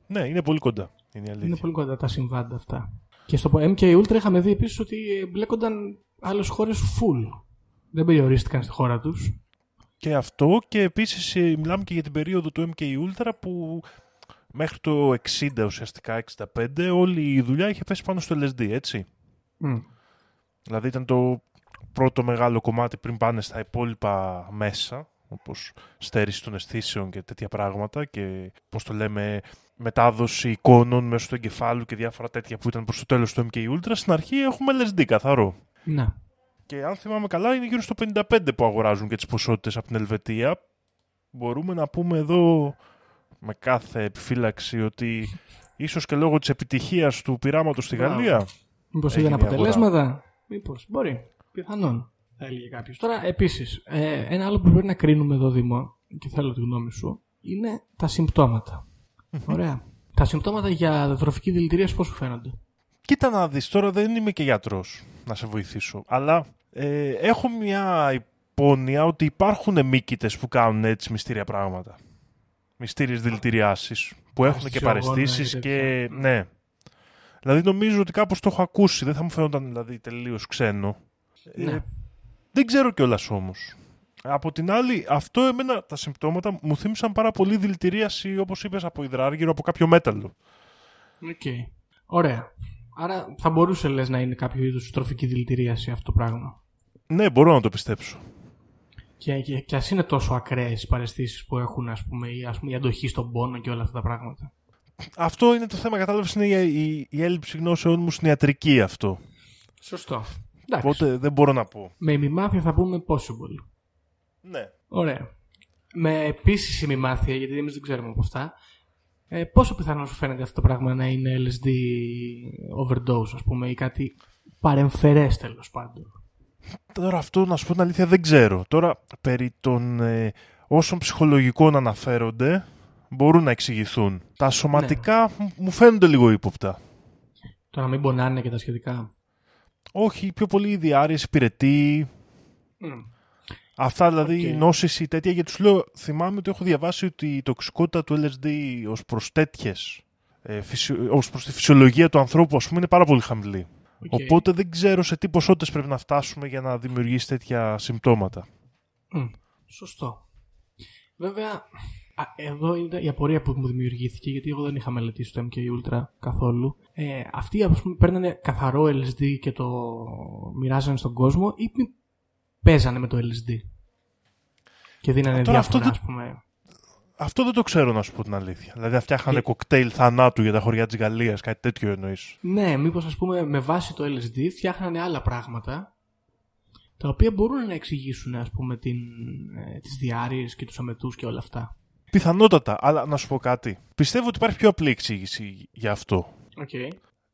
Ναι, είναι πολύ κοντά. Είναι η αλήθεια. Είναι πολύ κοντά τα συμβάντα αυτά. Και στο MK Ultra είχαμε δει επίσης ότι μπλέκονταν άλλες χώρες full. Δεν περιορίστηκαν στη χώρα τους. Και αυτό και επίσης ε, μιλάμε και για την περίοδο του MK Ultra που μέχρι το 60 ουσιαστικά, 65, όλη η δουλειά είχε πέσει πάνω στο LSD, έτσι. Μμ. Δηλαδή ήταν το πρώτο μεγάλο κομμάτι πριν πάνε στα υπόλοιπα μέσα, όπως στέρηση των αισθήσεων και τέτοια πράγματα και πώς το λέμε μετάδοση εικόνων μέσω του εγκεφάλου και διάφορα τέτοια που ήταν προς το τέλος του MK Ultra. Στην αρχή έχουμε LSD καθαρό. Ναι. Και αν θυμάμαι καλά είναι γύρω στο 55 που αγοράζουν και τις ποσότητες από την Ελβετία. Μπορούμε να πούμε εδώ με κάθε επιφύλαξη ότι ίσως και λόγω της επιτυχίας του πειράματος στη Μπράβο. Γαλλία Μήπως Έγινε έγιναν η αγορά. αποτελέσματα; Μήπως. Μπορεί. Πιθανόν. Θα έλεγε κάποιος. Τώρα, επίσης, ε, ένα άλλο που πρέπει να κρίνουμε εδώ, Δήμο, και θέλω τη γνώμη σου, είναι τα συμπτώματα. Ωραία. Τα συμπτώματα για δροφική δηλητηρίαση πώς σου φαίνονται; Κοίτα να δεις, τώρα δεν είμαι και γιατρός να σε βοηθήσω, αλλά ε, έχω μια υπόνοια ότι υπάρχουν μύκητες που κάνουν έτσι μυστήρια πράγματα. Μυστήριες δηλητηριάσεις που έχουν και Αστιογόνα παρεστήσεις και και... Ναι. Δηλαδή νομίζω ότι κάπως το έχω ακούσει, δεν θα μου φαίνονταν δηλαδή τελείως ξένο. Ναι. Ε, δεν ξέρω κιόλας όμως. Από την άλλη, αυτό εμένα τα συμπτώματα μου θύμισαν πάρα πολύ δηλητηρίαση, όπως είπες, από υδράργυρο, από κάποιο μέταλλο. Οκ. Ωραία. Άρα θα μπορούσε λες να είναι κάποιο είδους τροφική δηλητηρίαση αυτό το πράγμα. Ναι, μπορώ να το πιστέψω. Και, και, και ας είναι τόσο ακραίες οι παραισθήσεις που έχουν, ας πούμε, ή ας πούμε, η αντοχή στον πόνο και όλα αυτά τα πράγματα. Αυτό είναι το θέμα, κατάλαβες, είναι η, η, η έλλειψη γνώσεών μου στην ιατρική αυτό. Σωστό. Εντάξει. Οπότε δεν μπορώ να πω. Με ημιμάθεια θα πούμε possible. Ναι. Ωραία. Με επίσης ημιμάθεια, γιατί εμείς δεν ξέρουμε από αυτά, ε, πόσο πιθανό σου φαίνεται αυτό το πράγμα να είναι LSD overdose, ας πούμε, ή κάτι παρεμφερές τέλος πάντων; Τώρα αυτό, να σου πω την αλήθεια, δεν ξέρω. Τώρα, περί των ε, όσων ψυχολογικών αναφέρονται, μπορούν να εξηγηθούν. Τα σωματικά μου- μου φαίνονται λίγο ύποπτα. Το να μην πονάνε και τα σχετικά. Όχι, πιο πολύ η διάρροιες, πυρετοί, Αυτά δηλαδή Οκ. νόσεις ή τέτοια, γιατί σου λέω, θυμάμαι ότι έχω διαβάσει ότι η τοξικότητα του LSD ως προς τέτοιες, ε, φυσιο- ως προς τη φυσιολογία του ανθρώπου, ας πούμε, είναι πάρα πολύ χαμηλή. Οκ. Οπότε δεν ξέρω σε τι ποσότητες πρέπει να φτάσουμε για να δημιουργήσει τέτοια συμπτώματα. Μμ, Σωστό. Βέβαια, α, εδώ είναι η απορία που μου δημιουργήθηκε, γιατί εγώ δεν είχα μελετήσει το MK Ultra καθόλου. Ε, αυτοί, ας πούμε, παίρνανε καθαρό LSD και το μοιράζανε στον κόσμο ή μη- παίζανε με το LSD. Και δίνανε Τώρα αυτό διάφορα, δεν- ας πούμε. Αυτό δεν το ξέρω να σου πω την αλήθεια. Δηλαδή, φτιάχνανε Ε- κοκτέιλ θανάτου για τα χωριά της Γαλλίας, κάτι τέτοιο εννοείς. Ναι, μήπως ας πούμε με βάση το LSD φτιάχνανε άλλα πράγματα τα οποία μπορούν να εξηγήσουν ας πούμε την, ε, τις διάρρειες και τους αμετούς και όλα αυτά. Πιθανότατα, αλλά να σου πω κάτι. Πιστεύω ότι υπάρχει πιο απλή εξήγηση για αυτό. Okay.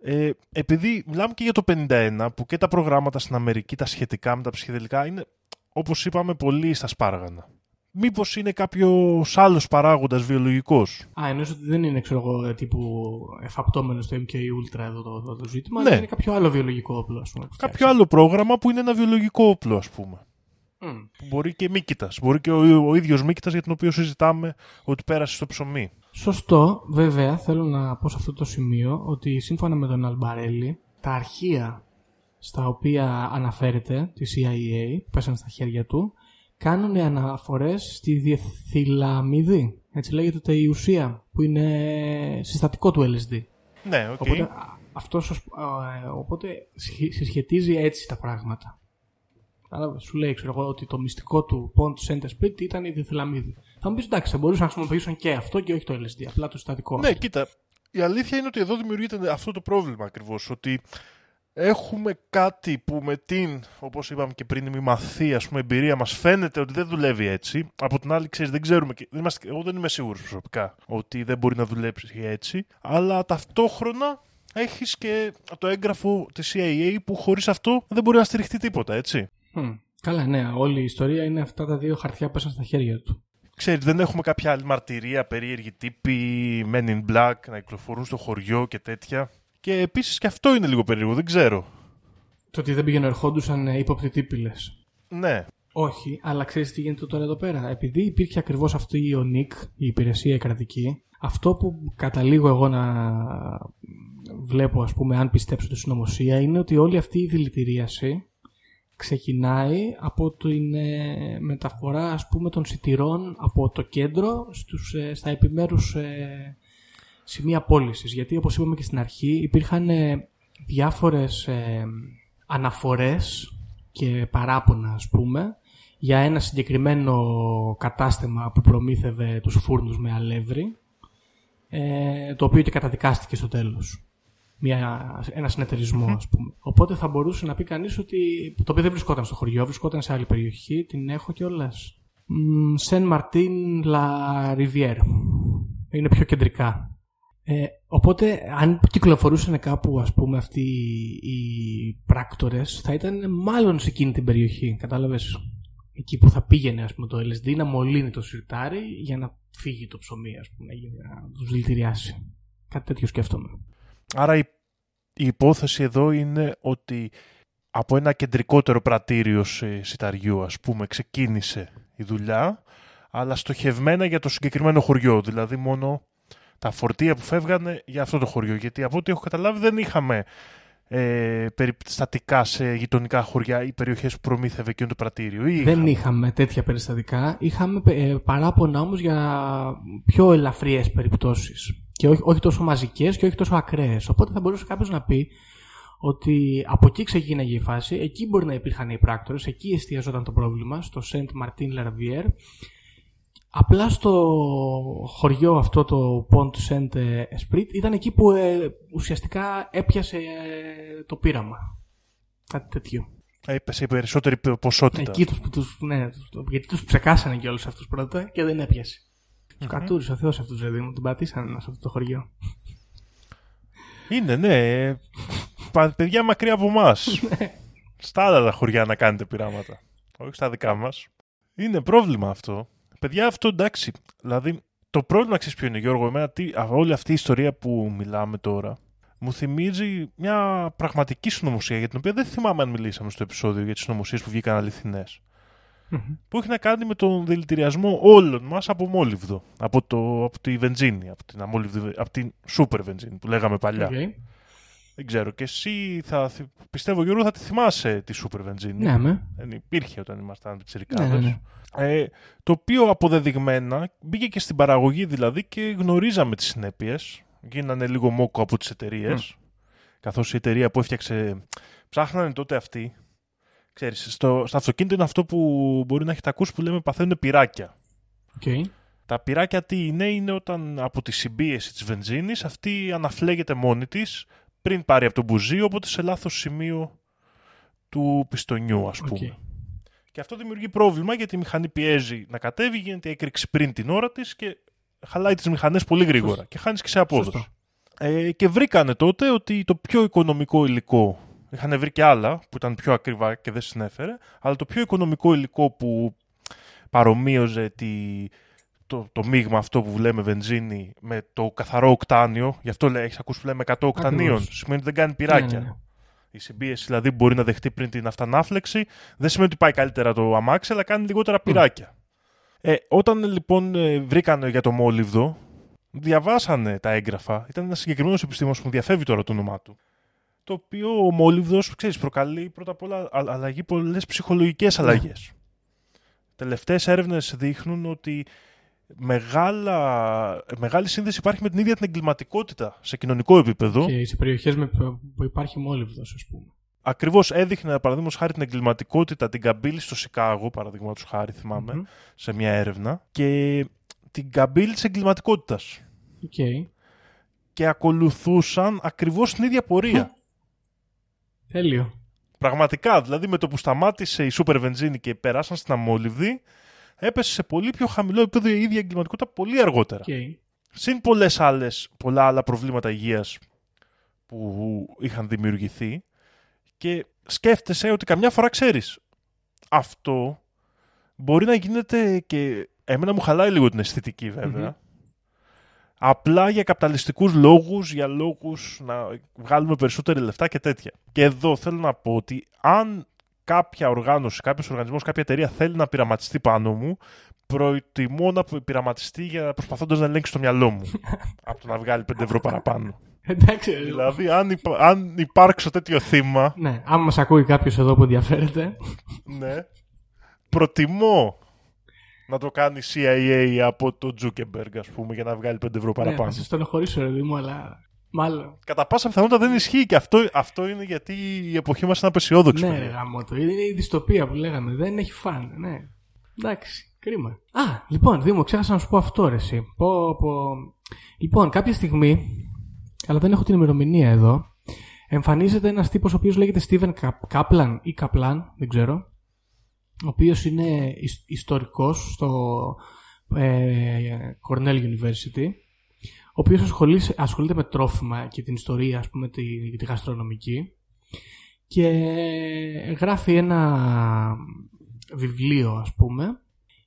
Ε, επειδή μιλάμε και για το 51, που και τα προγράμματα στην Αμερική, τα σχετικά με τα ψυχεδελικά, είναι, όπως είπαμε, πολύ στα σπάργανα. Μήπως είναι κάποιος άλλος παράγοντας βιολογικός; Α, εννοείς ότι δεν είναι ξέρω εγώ τύπου εφαπτώμενος στο MK Ultra εδώ το, το, το ζήτημα, Ναι. αλλά είναι κάποιο άλλο βιολογικό όπλο ας πούμε. που Κάποιο άλλο πρόγραμμα που είναι ένα βιολογικό όπλο, ας πούμε. Φτιάξει. Μμ. Που μπορεί και μύκητας. Μπορεί και ο, ο ίδιος μύκητας για τον οποίο συζητάμε ότι πέρασε στο ψωμί. Σωστό, βέβαια, θέλω να πω σε αυτό το σημείο ότι σύμφωνα με τον Αλμπαρέλη, τα αρχεία στα οποία αναφέρεται τη CIA, που πέσαν στα χέρια του, κάνουν αναφορές στη διεθυλαμίδη, έτσι λέγεται η ουσία, που είναι συστατικό του LSD. Ναι, οκ. Οπότε, α, αυτός, ως- α, ε, οπότε συσχε- συσχετίζει έτσι τα πράγματα. Κατάλαβες, σου λέει ξέρω εγώ, ότι το μυστικό του Pont-Saint-Esprit ήταν η διεθυλαμίδη. Θα μου πεις εντάξει, θα μπορούσαν να χρησιμοποιήσουν και αυτό και όχι το LSD, απλά το συστατικό. Ναι, αυτό. κοίτα. Η αλήθεια είναι ότι εδώ δημιουργείται αυτό το πρόβλημα ακριβώς. Ότι έχουμε κάτι που με την, όπως είπαμε και πριν, η μη μαθή, ας πούμε, εμπειρία μας φαίνεται ότι δεν δουλεύει έτσι. Από την άλλη, ξέρεις, δεν ξέρουμε. Και, δεν είμαστε, εγώ δεν είμαι σίγουρος προσωπικά ότι δεν μπορεί να δουλέψει έτσι. Αλλά ταυτόχρονα έχεις και το έγγραφο της CIA που χωρίς αυτό δεν μπορεί να στηριχτεί τίποτα, έτσι. Μμ. Καλά, ναι, όλη η ιστορία είναι αυτά τα δύο χαρτιά που πέσαν στα χέρια του. ξέρεις, δεν έχουμε κάποια άλλη μαρτυρία, περίεργη τύποι, men in black, να κυκλοφορούν στο χωριό και τέτοια. Και επίσης και αυτό είναι λίγο περίεργο, δεν ξέρω. Το ότι δεν πήγαινε ερχόντουσαν ε, ύποπτοι τύποι, λες. Ναι. Όχι, αλλά ξέρεις τι γίνεται τώρα εδώ πέρα. Επειδή υπήρχε ακριβώς αυτή ο ΝΙΚ, η υπηρεσία η κρατική, αυτό που καταλήγω εγώ να βλέπω, ας πούμε, αν πιστέψω τη συνωμοσία, είναι ότι όλη αυτή η δηλητηρίαση ξεκινάει από την ε, μεταφορά, ας πούμε, των σιτηρών από το κέντρο στους, ε, στα επιμέρους ε, σημεία πώλησης. Γιατί, όπως είπαμε και στην αρχή, υπήρχαν ε, διάφορες ε, αναφορές και παράπονα, ας πούμε, για ένα συγκεκριμένο κατάστημα που προμήθευε τους φούρνους με αλεύρι, ε, το οποίο και καταδικάστηκε στο τέλος. Μια, ένας συνεταιρισμό, ας πούμε. Οπότε θα μπορούσε να πει κανείς ότι. το οποίο δεν βρισκόταν στο χωριό, βρισκόταν σε άλλη περιοχή. Την έχω κιόλας. Σεν Μαρτίν Λα Ριβιέρ. Είναι πιο κεντρικά. Ε, οπότε, αν κυκλοφορούσαν κάπου, ας πούμε, αυτοί οι πράκτορες, θα ήταν μάλλον σε εκείνη την περιοχή. Κατάλαβες; Εκεί που θα πήγαινε ας πούμε, το LSD να μολύνει το σιρτάρι για να φύγει το ψωμί, ας πούμε, για να τους δηλητηριάσει. Κάτι τέτοιο σκέφτομαι. Άρα η, η υπόθεση εδώ είναι ότι από ένα κεντρικότερο πρατήριο σε σιταριού, ας πούμε, ξεκίνησε η δουλειά, αλλά στοχευμένα για το συγκεκριμένο χωριό. Δηλαδή μόνο τα φορτία που φεύγανε για αυτό το χωριό. Γιατί από ό,τι έχω καταλάβει δεν είχαμε ε, περιστατικά σε γειτονικά χωριά ή περιοχές που προμήθευε εκείνο το πρατήριο. Ή Δεν είχαμε τέτοια περιστατικά. Είχαμε ε, παράπονα όμως για πιο ελαφριές περιπτώσεις. Και όχι, όχι τόσο μαζικές και όχι τόσο ακραίες. Οπότε θα μπορούσε κάποιος να πει ότι από εκεί ξεκίνησε η φάση, εκεί μπορεί να υπήρχαν οι πράκτορες, εκεί εστιαζόταν το πρόβλημα, στο Saint Martin Larvier. Απλά στο χωριό αυτό το Pont Saint Esprit ήταν εκεί που ε, ουσιαστικά έπιασε ε, το πείραμα. Κάτι τέτοιο. Έπεσε η περισσότερη ποσότητα. Εκεί τους, τους, ναι, τους- γιατί τους ψεκάσανε και όλους αυτούς πρώτα και δεν έπιασε. Τους κατούρισε ο Θεός αυτούς, δηλαδή μου, την πατήσανε σε αυτό το χωριό. Είναι, ναι. ε, πα- παιδιά μακριά από εμάς. στα άλλα τα χωριά να κάνετε πειράματα. Όχι στα δικά μας. Είναι πρόβλημα αυτό. Παιδιά, αυτό εντάξει. Δηλαδή, το πρόβλημα ξέρεις ποιο είναι, Γιώργο, εμένα, τι, α, όλη αυτή η ιστορία που μιλάμε τώρα μου θυμίζει μια πραγματική συνωμοσία για την οποία δεν θυμάμαι αν μιλήσαμε στο επεισόδιο για τις συνωμοσίες που βγήκαν αληθινές. Που έχει να κάνει με τον δηλητηριασμό όλων μας από μόλιβδο. Από, το, από τη βενζίνη, από την, αμόλυβδη- από την σούπερ βενζίνη που λέγαμε παλιά. Οκ. Δεν ξέρω. Και εσύ θα, θυ- πιστεύω Γιώργο θα τη θυμάσαι τη σούπερ βενζίνη; Ναι, με. Δεν υπήρχε όταν ήμασταν Ναι, πιτσιρικάδες. ναι, ναι. Ε, το οποίο αποδεδειγμένα μπήκε και στην παραγωγή δηλαδή και γνωρίζαμε τις συνέπειες. Γίνανε λίγο μόκο από τις εταιρείες. Καθώς η εταιρεία που έφτιαξε... Ψάχνανε τότε αυτοί. Ξέρεις, στο, στο αυτοκίνητο είναι αυτό που μπορεί να έχετε ακούσει που λέμε παθαίνουν πυράκια. Οκ. Τα πυράκια τι είναι, είναι όταν από τη συμπίεση της βενζίνης αυτή αναφλέγεται μόνη της πριν πάρει από τον μπουζί, οπότε σε λάθος σημείο του πιστονιού ας πούμε. Οκ. Και αυτό δημιουργεί πρόβλημα γιατί η μηχανή πιέζει να κατέβει, γίνεται η έκρηξη πριν την ώρα της και χαλάει τις μηχανές πολύ γρήγορα Σωστό. και χάνεις και σε απόδοση. Σωστό. Ε, και βρήκανε τότε ότι το πιο οικονομικό υλικό, είχαν βρει και άλλα που ήταν πιο ακριβά και δεν συνέφερε, αλλά το πιο οικονομικό υλικό που παρομοίωζε τη, το, το μείγμα αυτό που λέμε βενζίνη με το καθαρό οκτάνιο, γι' αυτό λέει, έχεις ακούσει που λέμε 100 οκτανίων, Ακριβώς. σημαίνει ότι δεν κάνει πυράκια. Ναι, ναι, ναι. Η συμπίεση δηλαδή που μπορεί να δεχτεί πριν την αυτανάφλεξη δεν σημαίνει ότι πάει καλύτερα το αμάξι, αλλά κάνει λιγότερα πυράκια. Ε, όταν λοιπόν ε, βρήκαν για το μόλιβδο, διαβάσανε τα έγγραφα. Ήταν ένας συγκεκριμένος επιστήμονας που μου διαφεύγει τώρα το όνομά του. Το οποίο ο μόλιβδο, ξέρεις, προκαλεί πρώτα απ' όλα α- αλλαγή πολλές ψυχολογικές αλλαγές. Τελευταίες έρευνες δείχνουν ότι μεγάλα, μεγάλη σύνδεση υπάρχει με την ίδια την εγκληματικότητα σε κοινωνικό επίπεδο. Και σε περιοχές που υπάρχει μόλιβδο, ας πούμε. Ακριβώς έδειχνε, παραδείγματος χάρη, την εγκληματικότητα, την καμπύλη στο Σικάγο, παραδείγματος χάρη, θυμάμαι, Μμμ. σε μια έρευνα. Και την καμπύλη της εγκληματικότητας. Οκ. Και ακολουθούσαν ακριβώς την ίδια πορεία. Τέλειο. Πραγματικά, δηλαδή με το που σταμάτησε η σούπερ βενζίνη και περάσαν στην αμόλυβδη, έπεσε σε πολύ πιο χαμηλό επίπεδο η ίδια εγκληματικότητα πολύ αργότερα. Οκ. Συν πολλές άλλες, πολλά άλλα προβλήματα υγείας που είχαν δημιουργηθεί και σκέφτεσαι ότι καμιά φορά ξέρεις αυτό μπορεί να γίνεται και εμένα μου χαλάει λίγο την αισθητική βέβαια. Απλά για καπιταλιστικούς λόγους, για λόγους να βγάλουμε περισσότερα λεφτά και τέτοια. Και εδώ θέλω να πω ότι αν κάποια οργάνωση, κάποιος οργανισμός, κάποια εταιρεία θέλει να πειραματιστεί πάνω μου, προτιμώ να πειραματιστεί για προσπαθώντας να ελέγξει το μυαλό μου. από το να βγάλει 5 ευρώ παραπάνω. Εντάξει. δηλαδή, αν, υπα- αν υπάρξω τέτοιο θύμα, Ναι, άμα μα ακούει κάποιος εδώ που ενδιαφέρεται. ναι, προτιμώ να το κάνει CIA από το Zuckerberg, ας πούμε, για να βγάλει 5 ευρώ ναι, παραπάνω. θα σας στενοχωρήσω, ρε μου, αλλά. Μάλλον. Κατά πάσα πιθανότητα δεν ισχύει και αυτό, αυτό είναι γιατί η εποχή μας είναι απεσιόδοξη. Ναι, παιδιά. ρε γάμο το. Είναι η δυστοπία που λέγαμε. Δεν έχει φαν. Ναι. Εντάξει. Κρίμα. Α, λοιπόν, Δήμο, ξέχασα να σου πω αυτό, ρε, εσύ. Πω, πω. Λοιπόν, κάποια στιγμή, αλλά δεν έχω την ημερομηνία εδώ, εμφανίζεται ένας τύπος ο οποίος λέγεται Steven Kap- Kaplan ή Kaplan, δεν ξέρω, ο οποίος είναι ι- ιστορικός στο ε, Cornell University, ο οποίος ασχολείσαι- ασχολείται με τρόφιμα και την ιστορία, ας πούμε, τη, τη γαστρονομική και γράφει ένα βιβλίο, ας πούμε,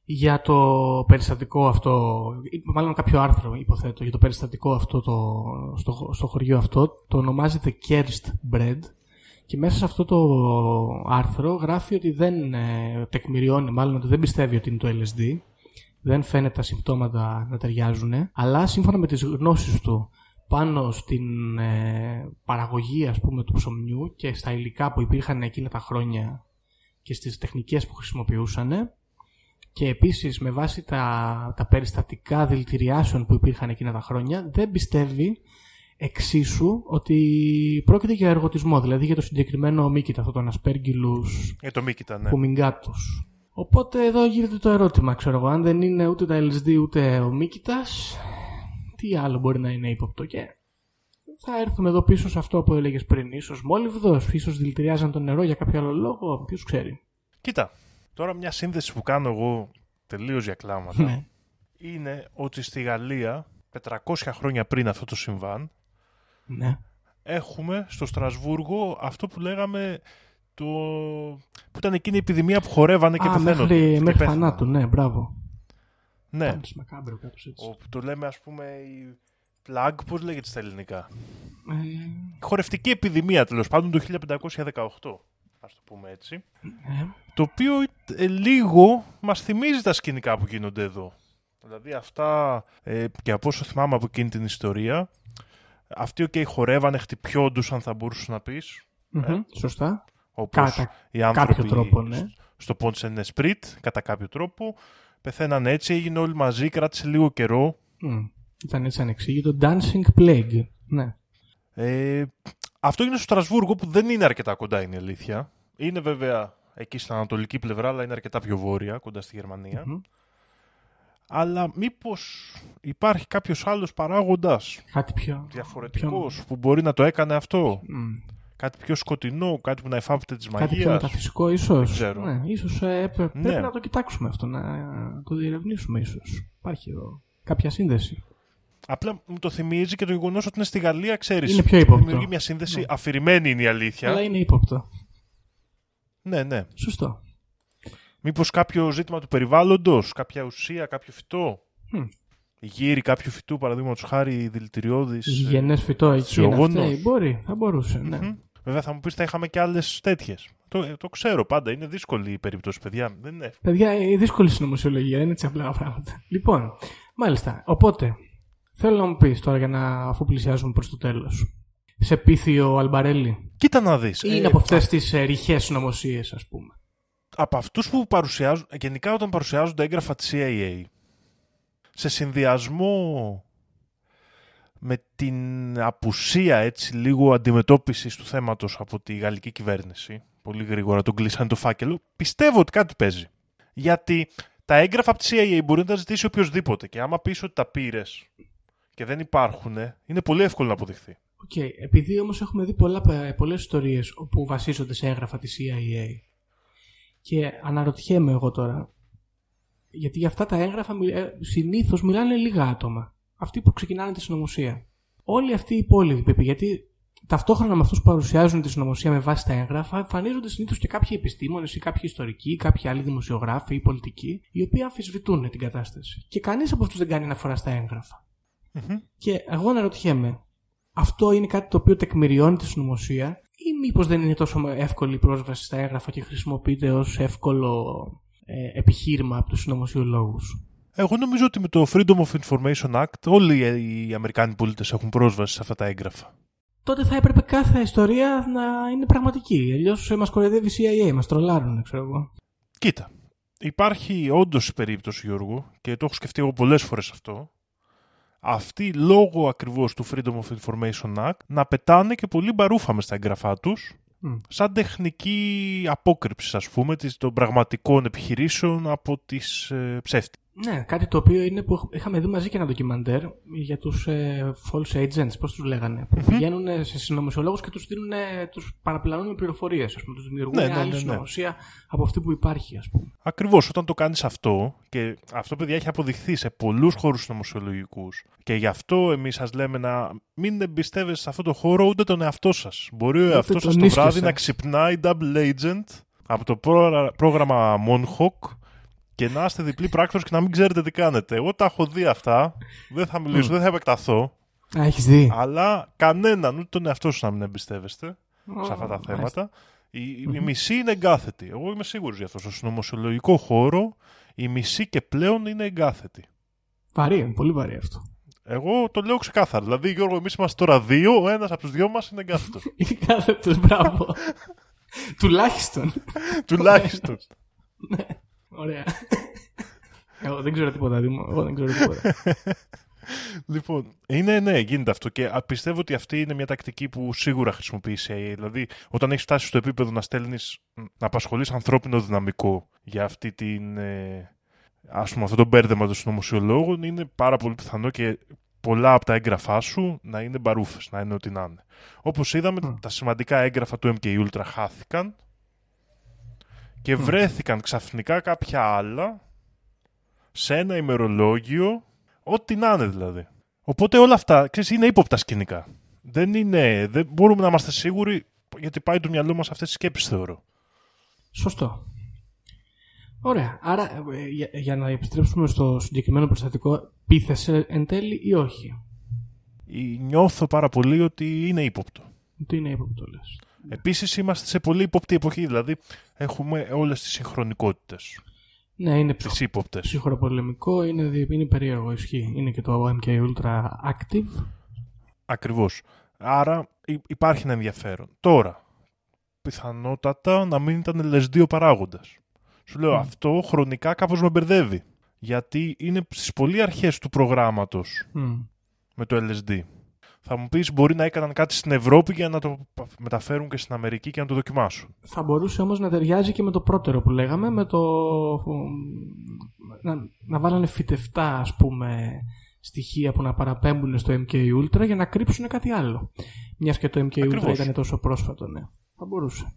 για το περιστατικό αυτό, ή μάλλον κάποιο άρθρο υποθέτω, για το περιστατικό αυτό το, στο, στο χωριό αυτό, το ονομάζει The Cursed Bread και μέσα σε αυτό το άρθρο γράφει ότι δεν ε, τεκμηριώνει, μάλλον ότι δεν πιστεύει ότι είναι το LSD, δεν φαίνεται τα συμπτώματα να ταιριάζουν, αλλά σύμφωνα με τις γνώσεις του πάνω στην ε, παραγωγή ας πούμε του ψωμιού και στα υλικά που υπήρχαν εκείνα τα χρόνια και στις τεχνικές που χρησιμοποιούσαν και επίσης με βάση τα, τα περιστατικά δηλητηριάσεων που υπήρχαν εκείνα τα χρόνια δεν πιστεύει εξίσου ότι πρόκειται για εργοτισμό, δηλαδή για το συγκεκριμένο μύκητα, αυτό τον Aspergillus Για το Μίκητα, ναι. φουμιγκάτους. Οπότε εδώ γίνεται το ερώτημα, ξέρω εγώ, αν δεν είναι ούτε τα LSD ούτε ο μύκητας, τι άλλο μπορεί να είναι ύποπτο και θα έρθουμε εδώ πίσω σε αυτό που έλεγες πριν. Ίσως μόλιβδος, ίσως δηλητηριάζαν το νερό για κάποιο άλλο λόγο, ποιος ξέρει. Κοίτα, τώρα μια σύνδεση που κάνω εγώ τελείως για κλάματα Ναι. είναι ότι στη Γαλλία 400 χρόνια πριν αυτό το συμβάν Ναι. έχουμε στο Στρασβούργο αυτό που λέγαμε το... που ήταν εκείνη η επιδημία που χορεύανε και Α, πεθαίνονταν. μέχρι, και μέχρι πέθαναν. θανάτου, ναι, μπράβο. Ναι, Πάντως μακάμπρο κάπως έτσι. όπου το λέμε ας πούμε η πλάγ, πώς λέγεται στα ελληνικά; Ε, Η χορευτική επιδημία τέλος πάντων το 1518, ας το πούμε έτσι. ε, Το οποίο ε, λίγο μας θυμίζει τα σκηνικά που γίνονται εδώ. Δηλαδή αυτά, ε, και από όσο θυμάμαι από εκείνη την ιστορία, αυτοί okay, χορεύανε, χτυπιόντουσαν θα μπορούσες να πεις, μμμ, Σωστά. όπως Κατά οι άνθρωποι κάποιο τρόπο, ναι. στο Pont Saint Esprit, κατά κάποιο τρόπο. Πεθαίναν έτσι, έγινε όλοι μαζί, κράτησε λίγο καιρό. Μμ. Ήταν έτσι ανεξήγητο. Dancing Plague. Ναι. Ε, αυτό είναι στο Στρασβούργο που δεν είναι αρκετά κοντά είναι η αλήθεια. Είναι βέβαια εκεί στην ανατολική πλευρά, αλλά είναι αρκετά πιο βόρεια, κοντά στη γερμανια Μμμ. Αλλά μήπως υπάρχει κάποιος άλλος παράγοντας Κάτι πιο. διαφορετικός που μπορεί να το έκανε αυτό; Μμ. Κάτι πιο σκοτεινό, κάτι που να εφάπτεται της Κάτι πιο μαγείας; μεταφυσικό, ίσως. ξέρω. Ναι, ίσως ε, πρέ- Ναι. πρέπει να το κοιτάξουμε αυτό, να το διερευνήσουμε ίσως. Υπάρχει εδώ κάποια σύνδεση. Απλά μου το θυμίζει και το γεγονός ότι είναι στη Γαλλία, ξέρεις. Είναι πιο ύποπτο. Δημιουργεί μια σύνδεση Ναι. αφηρημένη είναι η αλήθεια. Αλλά είναι ύποπτο. Ναι, ναι. Σωστό. Μήπως κάποιο ζήτημα του περιβάλλοντος, κάποια ουσία, κάποιο φυτό; Μμ. Η γύρι κάποιου φυτού, παραδείγματος χάρη δηλητηριώδης. Γηγενέ φυτό εκεί είναι Σιωγόνος. αυτή. Μπορεί, θα μπορούσε. Ναι. Βέβαια θα μου πεις θα είχαμε και άλλες τέτοιες. Το, ε, το ξέρω πάντα. Είναι δύσκολη η περίπτωση, παιδιά. Δεν είναι εύκολο. Παιδιά, η δύσκολη συνωμοσιολογία, δεν είναι έτσι απλά πράγματα. Λοιπόν, μάλιστα. Οπότε, θέλω να μου πεις τώρα για να αφού πλησιάζουμε προς το τέλος. Σε πίθιο Αλμπαρέλη; Κοίτα να δεις. Ή είναι από αυτές τις ε, ρηχές συνωμοσίες, ας πούμε. Από αυτούς που παρουσιάζουν, γενικά όταν παρουσιάζονται έγγραφα της CIA, σε συνδυασμό με την απουσία έτσι λίγο αντιμετώπισης του θέματος από τη γαλλική κυβέρνηση, πολύ γρήγορα τον κλείσανε το φάκελο, πιστεύω ότι κάτι παίζει. Γιατί τα έγγραφα από τη CIA μπορεί να τα ζητήσει οποιοδήποτε και άμα πεις ότι τα πήρες και δεν υπάρχουν, είναι πολύ εύκολο να αποδειχθεί. Οκ, επειδή όμως έχουμε δει πολλά, ε, πολλές ιστορίες όπου βασίζονται σε έγγραφα της CIA και αναρωτιέμαι εγώ τώρα γιατί για αυτά τα έγγραφα μιλ- ε, συνήθως μιλάνε λίγα άτομα αυτοί που ξεκινάνε τη συνωμοσία όλοι αυτοί οι υπόλοιποι γιατί ταυτόχρονα με αυτούς που παρουσιάζουν τη συνωμοσία με βάση τα έγγραφα, εμφανίζονται συνήθως και κάποιοι επιστήμονες ή κάποιοι ιστορικοί ή κάποιοι άλλοι δημοσιογράφοι ή πολιτικοί, οι οποίοι αμφισβητούν την κατάσταση. Και κανείς από αυτούς δεν κάνει αναφορά στα έγγραφα. Και εγώ αναρωτιέμαι, αυτό είναι κάτι το οποίο τεκμηριώνει τη συνωμοσία, ή μήπως δεν είναι τόσο εύκολη η πρόσβαση στα έγγραφα και χρησιμοποιείται ως εύκολο ε, επιχείρημα από τους συνωμοσιολόγους; Εγώ νομίζω ότι με το Freedom of Information Act όλοι οι Αμερικάνοι πολίτες έχουν πρόσβαση σε αυτά τα έγγραφα. Τότε θα έπρεπε κάθε ιστορία να είναι πραγματική. Αλλιώς μας κοροϊδεύει η CIA, μας τρολάρουν, ξέρω εγώ. Κοίτα, υπάρχει όντως η περίπτωση, Γιώργο, και το έχω σκεφτεί εγώ πολλές φορές αυτό, αυτοί λόγω ακριβώς του Freedom of Information Act να πετάνε και πολύ μπαρούφα μες στα έγγραφά τους, σαν τεχνική απόκρυψη, ας πούμε, της- των πραγματικών επιχειρήσεων από τις ε, ψεύτικες. Ναι, κάτι το οποίο είναι που είχαμε δει μαζί και ένα ντοκιμαντέρ για τους ε, false agents, πώς τους λέγανε. Που πηγαίνουν σε συνωμοσιολόγους και τους δίνουν, τους παραπλανούν με πληροφορίες. Α πούμε, τους δημιουργούν Ναι, ναι, άλλη ναι, ναι. συνωμοσία από αυτή που υπάρχει, ας πούμε. Ακριβώς, όταν το κάνεις αυτό, και αυτό παιδιά έχει αποδειχθεί σε πολλούς χώρους νομοσιολογικούς, και γι' αυτό εμείς σας λέμε να μην εμπιστεύεστε σε αυτό το χώρο ούτε τον εαυτό σας. Μπορεί ο εαυτός σας τον το ίσκιο βράδυ σας. να ξυπνάει double agent από το πρόγρα- πρόγραμμα Monhawk και να είστε διπλή πράκτορες και να μην ξέρετε τι κάνετε. Εγώ τα έχω δει αυτά, δεν θα μιλήσω, δεν θα επεκταθώ, Α, έχεις δει. αλλά κανέναν, ούτε τον εαυτό σας να μην εμπιστεύεστε σε αυτά τα μάλιστα. θέματα. Η, η- η μισή είναι εγκάθετη. Εγώ είμαι σίγουρος γι' αυτό. Στο συνωμοσιολογικό χώρο η μισή και πλέον είναι εγκάθετη. Βαρύ, είναι πολύ βαρύ αυτό. Εγώ το λέω ξεκάθαρα. Δηλαδή, Γιώργο, εμείς είμαστε τώρα δύο, ο ένας από τους δυο μας είναι εγκάθετος. Είναι κάθετο, μπράβο. Τουλάχιστον. Τουλάχιστον. Ωραία. Εγώ δεν ξέρω τίποτα, Δήμο. Εγώ δεν ξέρω τίποτα. λοιπόν, είναι ναι, γίνεται αυτό. Και α, πιστεύω ότι αυτή είναι μια τακτική που σίγουρα χρησιμοποιείς η CIA. Δηλαδή, όταν έχεις φτάσει στο επίπεδο να στέλνεις, να απασχολείς ανθρώπινο δυναμικό για αυτή την. Ε, ας πούμε, αυτό το μπέρδεμα των συνωμοσιολόγων, είναι πάρα πολύ πιθανό και πολλά από τα έγγραφά σου να είναι μπαρούφες, να είναι ό,τι να είναι. Όπως είδαμε, τα σημαντικά έγγραφα του MK Ultra χάθηκαν και βρέθηκαν ξαφνικά κάποια άλλα σε ένα ημερολόγιο, ό,τι να είναι δηλαδή. Οπότε όλα αυτά, ξέρεις, είναι ύποπτα σκηνικά. Δεν, είναι, δεν μπορούμε να είμαστε σίγουροι γιατί πάει το μυαλό μας αυτές τις σκέψεις θεωρώ. Σωστό. Ωραία. Άρα, ε, για, για να επιστρέψουμε στο συγκεκριμένο περιστατικό, πείθεσαι εν τέλει ή όχι; Ή Νιώθω πάρα πολύ ότι είναι ύποπτο. Τι είναι ύποπτο λες. Επίσης είμαστε σε πολύ ύποπτη εποχή, δηλαδή έχουμε όλες τις συγχρονικότητες, Ναι, είναι τις ψυχ... ύποπτες. ψυχροπολεμικό, είναι, δι- είναι περίεργο, ισχύει. Είναι και το MK Ultra Active. Ακριβώς. Άρα υ- υπάρχει ένα ενδιαφέρον. Τώρα, πιθανότατα να μην ήταν LSD ο παράγοντας. Σου λέω, αυτό χρονικά κάπως με μπερδεύει. Γιατί είναι στις πολύ αρχές του προγράμματος Μμ. με το LSD. Θα μου πεις μπορεί να έκαναν κάτι στην Ευρώπη για να το πα- μεταφέρουν και στην Αμερική και να το δοκιμάσουν. Θα μπορούσε όμως να ταιριάζει και με το πρώτερο που λέγαμε, με το... Να, να βάλανε φυτευτά, ας πούμε, στοιχεία που να παραπέμπουν στο MK Ultra για να κρύψουν κάτι άλλο. Μιας και το MK Ultra Ακριβώς. ήταν τόσο πρόσφατο, ναι. Θα μπορούσε.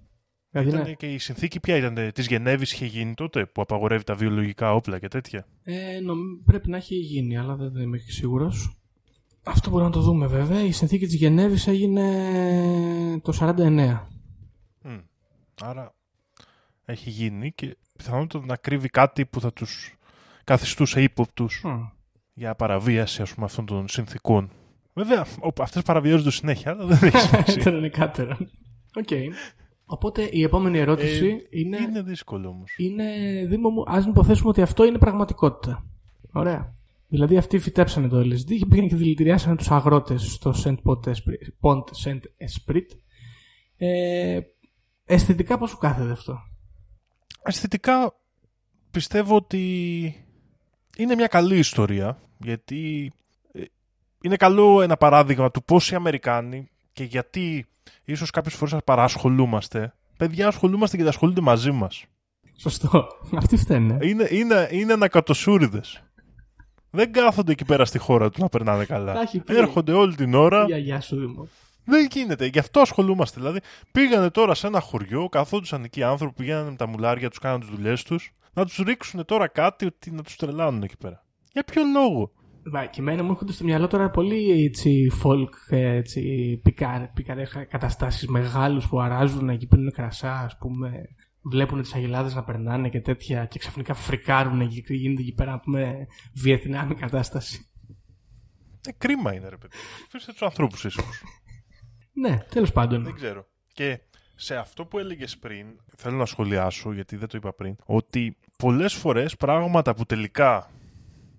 Δηλαδή, Ήταν ναι. και η συνθήκη ποια ήταν, της Γενέβης είχε γίνει τότε που απαγορεύει τα βιολογικά όπλα και τέτοια; Ε, νομ- πρέπει να έχει γίνει, αλλά δεν, δεν είμαι και σίγουρος. Αυτό μπορούμε να το δούμε βέβαια. Η συνθήκη της Γενέβης έγινε το 49. Μμ. Άρα έχει γίνει και πιθανότατα να κρύβει κάτι που θα τους καθιστούσε ύποπτους Μμ. για παραβίαση ας πούμε, αυτών των συνθήκων. Βέβαια, ο- αυτές παραβιάζονται συνέχεια, αλλά δεν έχει σημασία. Δεν είναι κάτερο. Οκ. Οπότε η επόμενη ερώτηση Ε, είναι... Είναι δύσκολο όμως. είναι Δήμο μου, ας υποθέσουμε ότι αυτό είναι πραγματικότητα. Ωραία. Δηλαδή αυτοί φυτέψανε το LSD και πήγαν και δηλητηριάσανε τους αγρότες στο Saint Pont Esprit. Pont Saint Esprit. Ε, αισθητικά πώς σου κάθεται αυτό; Αισθητικά πιστεύω ότι είναι μια καλή ιστορία γιατί ε, είναι καλό ένα παράδειγμα του πώς οι Αμερικάνοι και γιατί ίσως κάποιες φορές παρασχολούμαστε παιδιά ασχολούμαστε και ασχολούνται μαζί μας Σωστό. Αυτοί φταίνε. είναι, είναι, είναι ανακατοσούριδες δεν κάθονται εκεί πέρα στη χώρα του να περνάνε καλά Τα έχει πει. έρχονται όλη την ώρα Γεια, γεια σου Δήμο. δεν γίνεται. Γι' αυτό ασχολούμαστε. Δηλαδή, πήγανε τώρα σε ένα χωριό, καθόντουσαν εκεί άνθρωποι, πηγαίνανε με τα μουλάρια τους, κάνανε τις δουλειές τους, να τους ρίξουν τώρα κάτι ότι να τους τρελάνουν εκεί πέρα. Για ποιο λόγο; Μα και εμένα μου έρχονται στο μυαλό τώρα πολύ έτσι, folk, έτσι, πικάρε, πικάρε καταστάσεις μεγάλους που αράζουν εκεί πίνουν κρασά, ας πούμε, βλέπουν τις αγελάδες να περνάνε και τέτοια και ξαφνικά φρικάρουν και γίνεται εκεί πέρα, να πούμε, βιετνάμι κατάσταση. Ε, κρίμα είναι, ρε παιδί. Αφήστε τους ανθρώπους ίσω. Ναι, τέλος πάντων. Δεν ξέρω. Και σε αυτό που έλεγες πριν, θέλω να σχολιάσω, γιατί δεν το είπα πριν, ότι πολλές φορές πράγματα που τελικά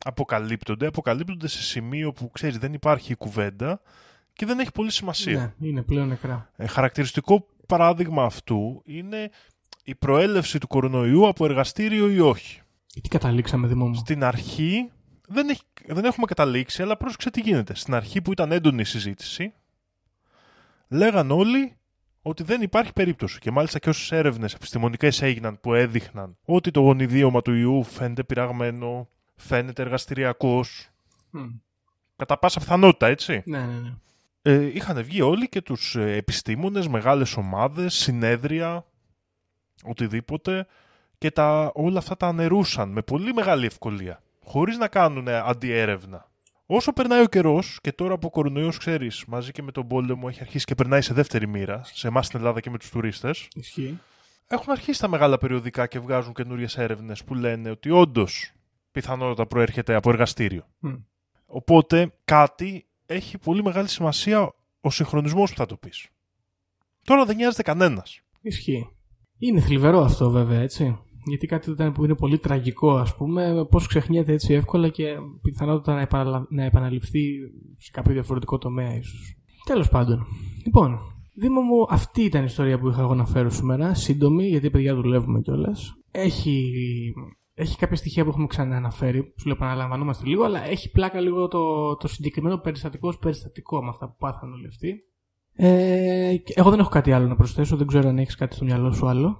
αποκαλύπτονται, αποκαλύπτονται σε σημείο που ξέρεις δεν υπάρχει κουβέντα και δεν έχει πολύ σημασία. Ναι, είναι πλέον νεκρά. Ε, χαρακτηριστικό παράδειγμα αυτού είναι η προέλευση του κορονοϊού από εργαστήριο ή όχι. Τι καταλήξαμε, Δημό μου; Στην αρχή δεν, έχει, δεν έχουμε καταλήξει, αλλά πρόσεξε τι γίνεται. Στην αρχή που ήταν έντονη η συζήτηση, λέγαν όλοι ότι δεν υπάρχει περίπτωση. Και μάλιστα και όσες έρευνες επιστημονικές έγιναν που έδειχναν ότι το γονιδίωμα του ιού φαίνεται πειραγμένο, φαίνεται εργαστηριακός. Κατά πάσα πιθανότητα, έτσι. Ναι, ναι, ναι. Ε, είχαν βγει όλοι και τους ε, επιστήμονες, μεγάλες ομάδες, συνέδρια, οτιδήποτε και τα, όλα αυτά τα ανερούσαν με πολύ μεγάλη ευκολία, χωρίς να κάνουν αντιέρευνα. Όσο περνάει ο καιρός, και τώρα που ο κορονοϊός ξέρεις, μαζί και με τον πόλεμο, έχει αρχίσει και περνάει σε δεύτερη μοίρα, σε εμάς στην Ελλάδα και με τους τουρίστες. Ισχύει. Έχουν αρχίσει τα μεγάλα περιοδικά και βγάζουν καινούριες έρευνες που λένε ότι όντως πιθανότατα προέρχεται από εργαστήριο. Μμ. Οπότε κάτι έχει πολύ μεγάλη σημασία ο συγχρονισμός που θα το πεις. Τώρα δεν νοιάζεται κανένας. Ισχύει. Είναι θλιβερό αυτό βέβαια, έτσι. Γιατί κάτι ήταν που είναι πολύ τραγικό, ας πούμε, πώς ξεχνιέται έτσι εύκολα και πιθανότατα να, επαναλα... να επαναληφθεί σε κάποιο διαφορετικό τομέα, ίσως. Τέλος πάντων. Λοιπόν, Δήμο μου, αυτή ήταν η ιστορία που είχα εγώ να φέρω σήμερα. Σύντομη, γιατί παιδιά δουλεύουμε κιόλας. Έχει, έχει κάποια στοιχεία που έχουμε ξανααναφέρει. Σου λέω επαναλαμβανόμαστε λίγο, αλλά έχει πλάκα λίγο το, το συγκεκριμένο περιστατικό ως περιστατικό με αυτά που πάθαν όλοι αυτοί. Ε, και εγώ δεν έχω κάτι άλλο να προσθέσω. Δεν ξέρω αν έχεις κάτι στο μυαλό σου άλλο.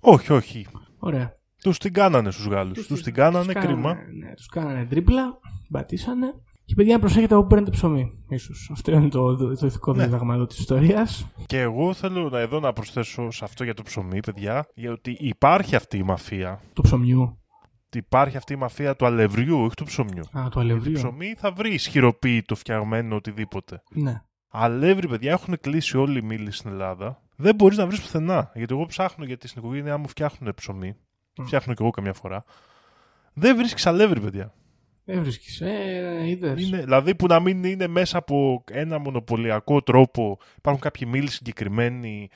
Όχι, όχι. Ωραία. Τους την κάνανε στους Γάλλους. Τους την κάνανε, κρίμα. Ναι, τους κάνανε τρίπλα, μπατήσανε. Και παιδιά, προσέχετε από που παίρνετε ψωμί. Ίσως. Αυτό είναι το, το, το ηθικό Ναι. δίδαγμα εδώ της ιστορίας. Και εγώ θέλω να, εδώ να προσθέσω σε αυτό για το ψωμί, παιδιά, γιατί υπάρχει αυτή η μαφία. Του ψωμιού. Υπάρχει αυτή η μαφία του αλευριού, όχι του ψωμιού. Α, το Το αλευρίο. ψωμί θα βρει ισχυροποίητο, φτιαγμένο, οτιδήποτε. Ναι. Αλεύρι, παιδιά, έχουν κλείσει όλοι οι μήλοι στην Ελλάδα. Δεν μπορείς να βρεις πουθενά. Γιατί εγώ ψάχνω γιατί στην οικογένειά μου φτιάχνουν ψωμί. Φτιάχνω κι εγώ καμιά φορά. Δεν βρίσκεις αλεύρι, παιδιά. Δεν βρίσκεις. Ε, είδες. Είναι, δηλαδή που να μην είναι μέσα από ένα μονοπωλιακό τρόπο. Υπάρχουν κάποιοι μήλοι συγκεκριμένοι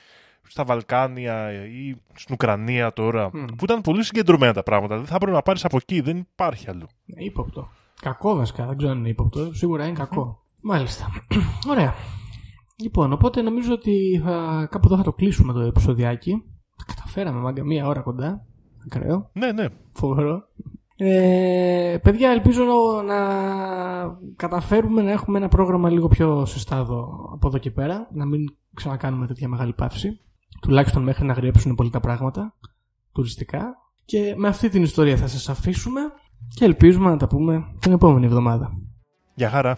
στα Βαλκάνια ή στην Ουκρανία τώρα. Μμ. Που ήταν πολύ συγκεντρωμένα τα πράγματα. Δεν θα έπρεπε να πάρεις από εκεί. Δεν υπάρχει αλλού. Ήποπτο. Κακό βασικά. Δεν ξέρω αν είναι ύποπτο. Σίγουρα είναι κακό. Μάλιστα. Ωραία. Λοιπόν, οπότε νομίζω ότι θα, κάπου εδώ θα το κλείσουμε το επεισοδιάκι. Τα καταφέραμε, μάγκα, μία ώρα κοντά. Ακραίο. Ναι, ναι. Φοβερό. Ε, παιδιά, ελπίζω να καταφέρουμε να έχουμε ένα πρόγραμμα λίγο πιο σεστάδο από εδώ και πέρα. Να μην ξανακάνουμε τέτοια μεγάλη παύση. Τουλάχιστον μέχρι να γριέψουν πολύ τα πράγματα τουριστικά. Και με αυτή την ιστορία θα σας αφήσουμε και ελπίζουμε να τα πούμε την επόμενη εβδομάδα. Γεια χαρά.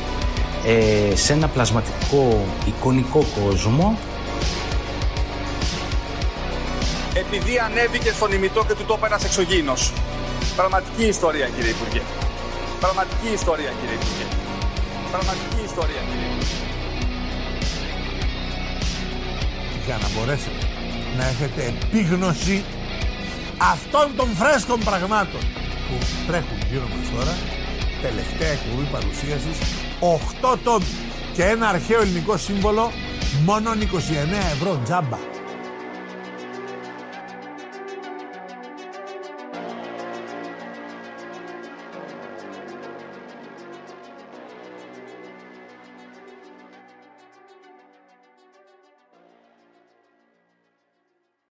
ε, σε ένα πλασματικό εικονικό κόσμο Επειδή ανέβηκε στον ημιτό και του το είπε ένας εξωγήινος. Πραγματική ιστορία, κύριε Υπουργέ. Πραγματική ιστορία, κύριε Υπουργέ. Πραγματική ιστορία, κύριε Υπουργέ. για να μπορέσετε να έχετε επίγνωση αυτών των φρέσκων πραγμάτων που τρέχουν γύρω μας τώρα τελευταία εκπομπή παρουσίασης 8 τόμοι και ένα αρχαίο ελληνικό σύμβολο μόνο 29 ευρώ τζάμπα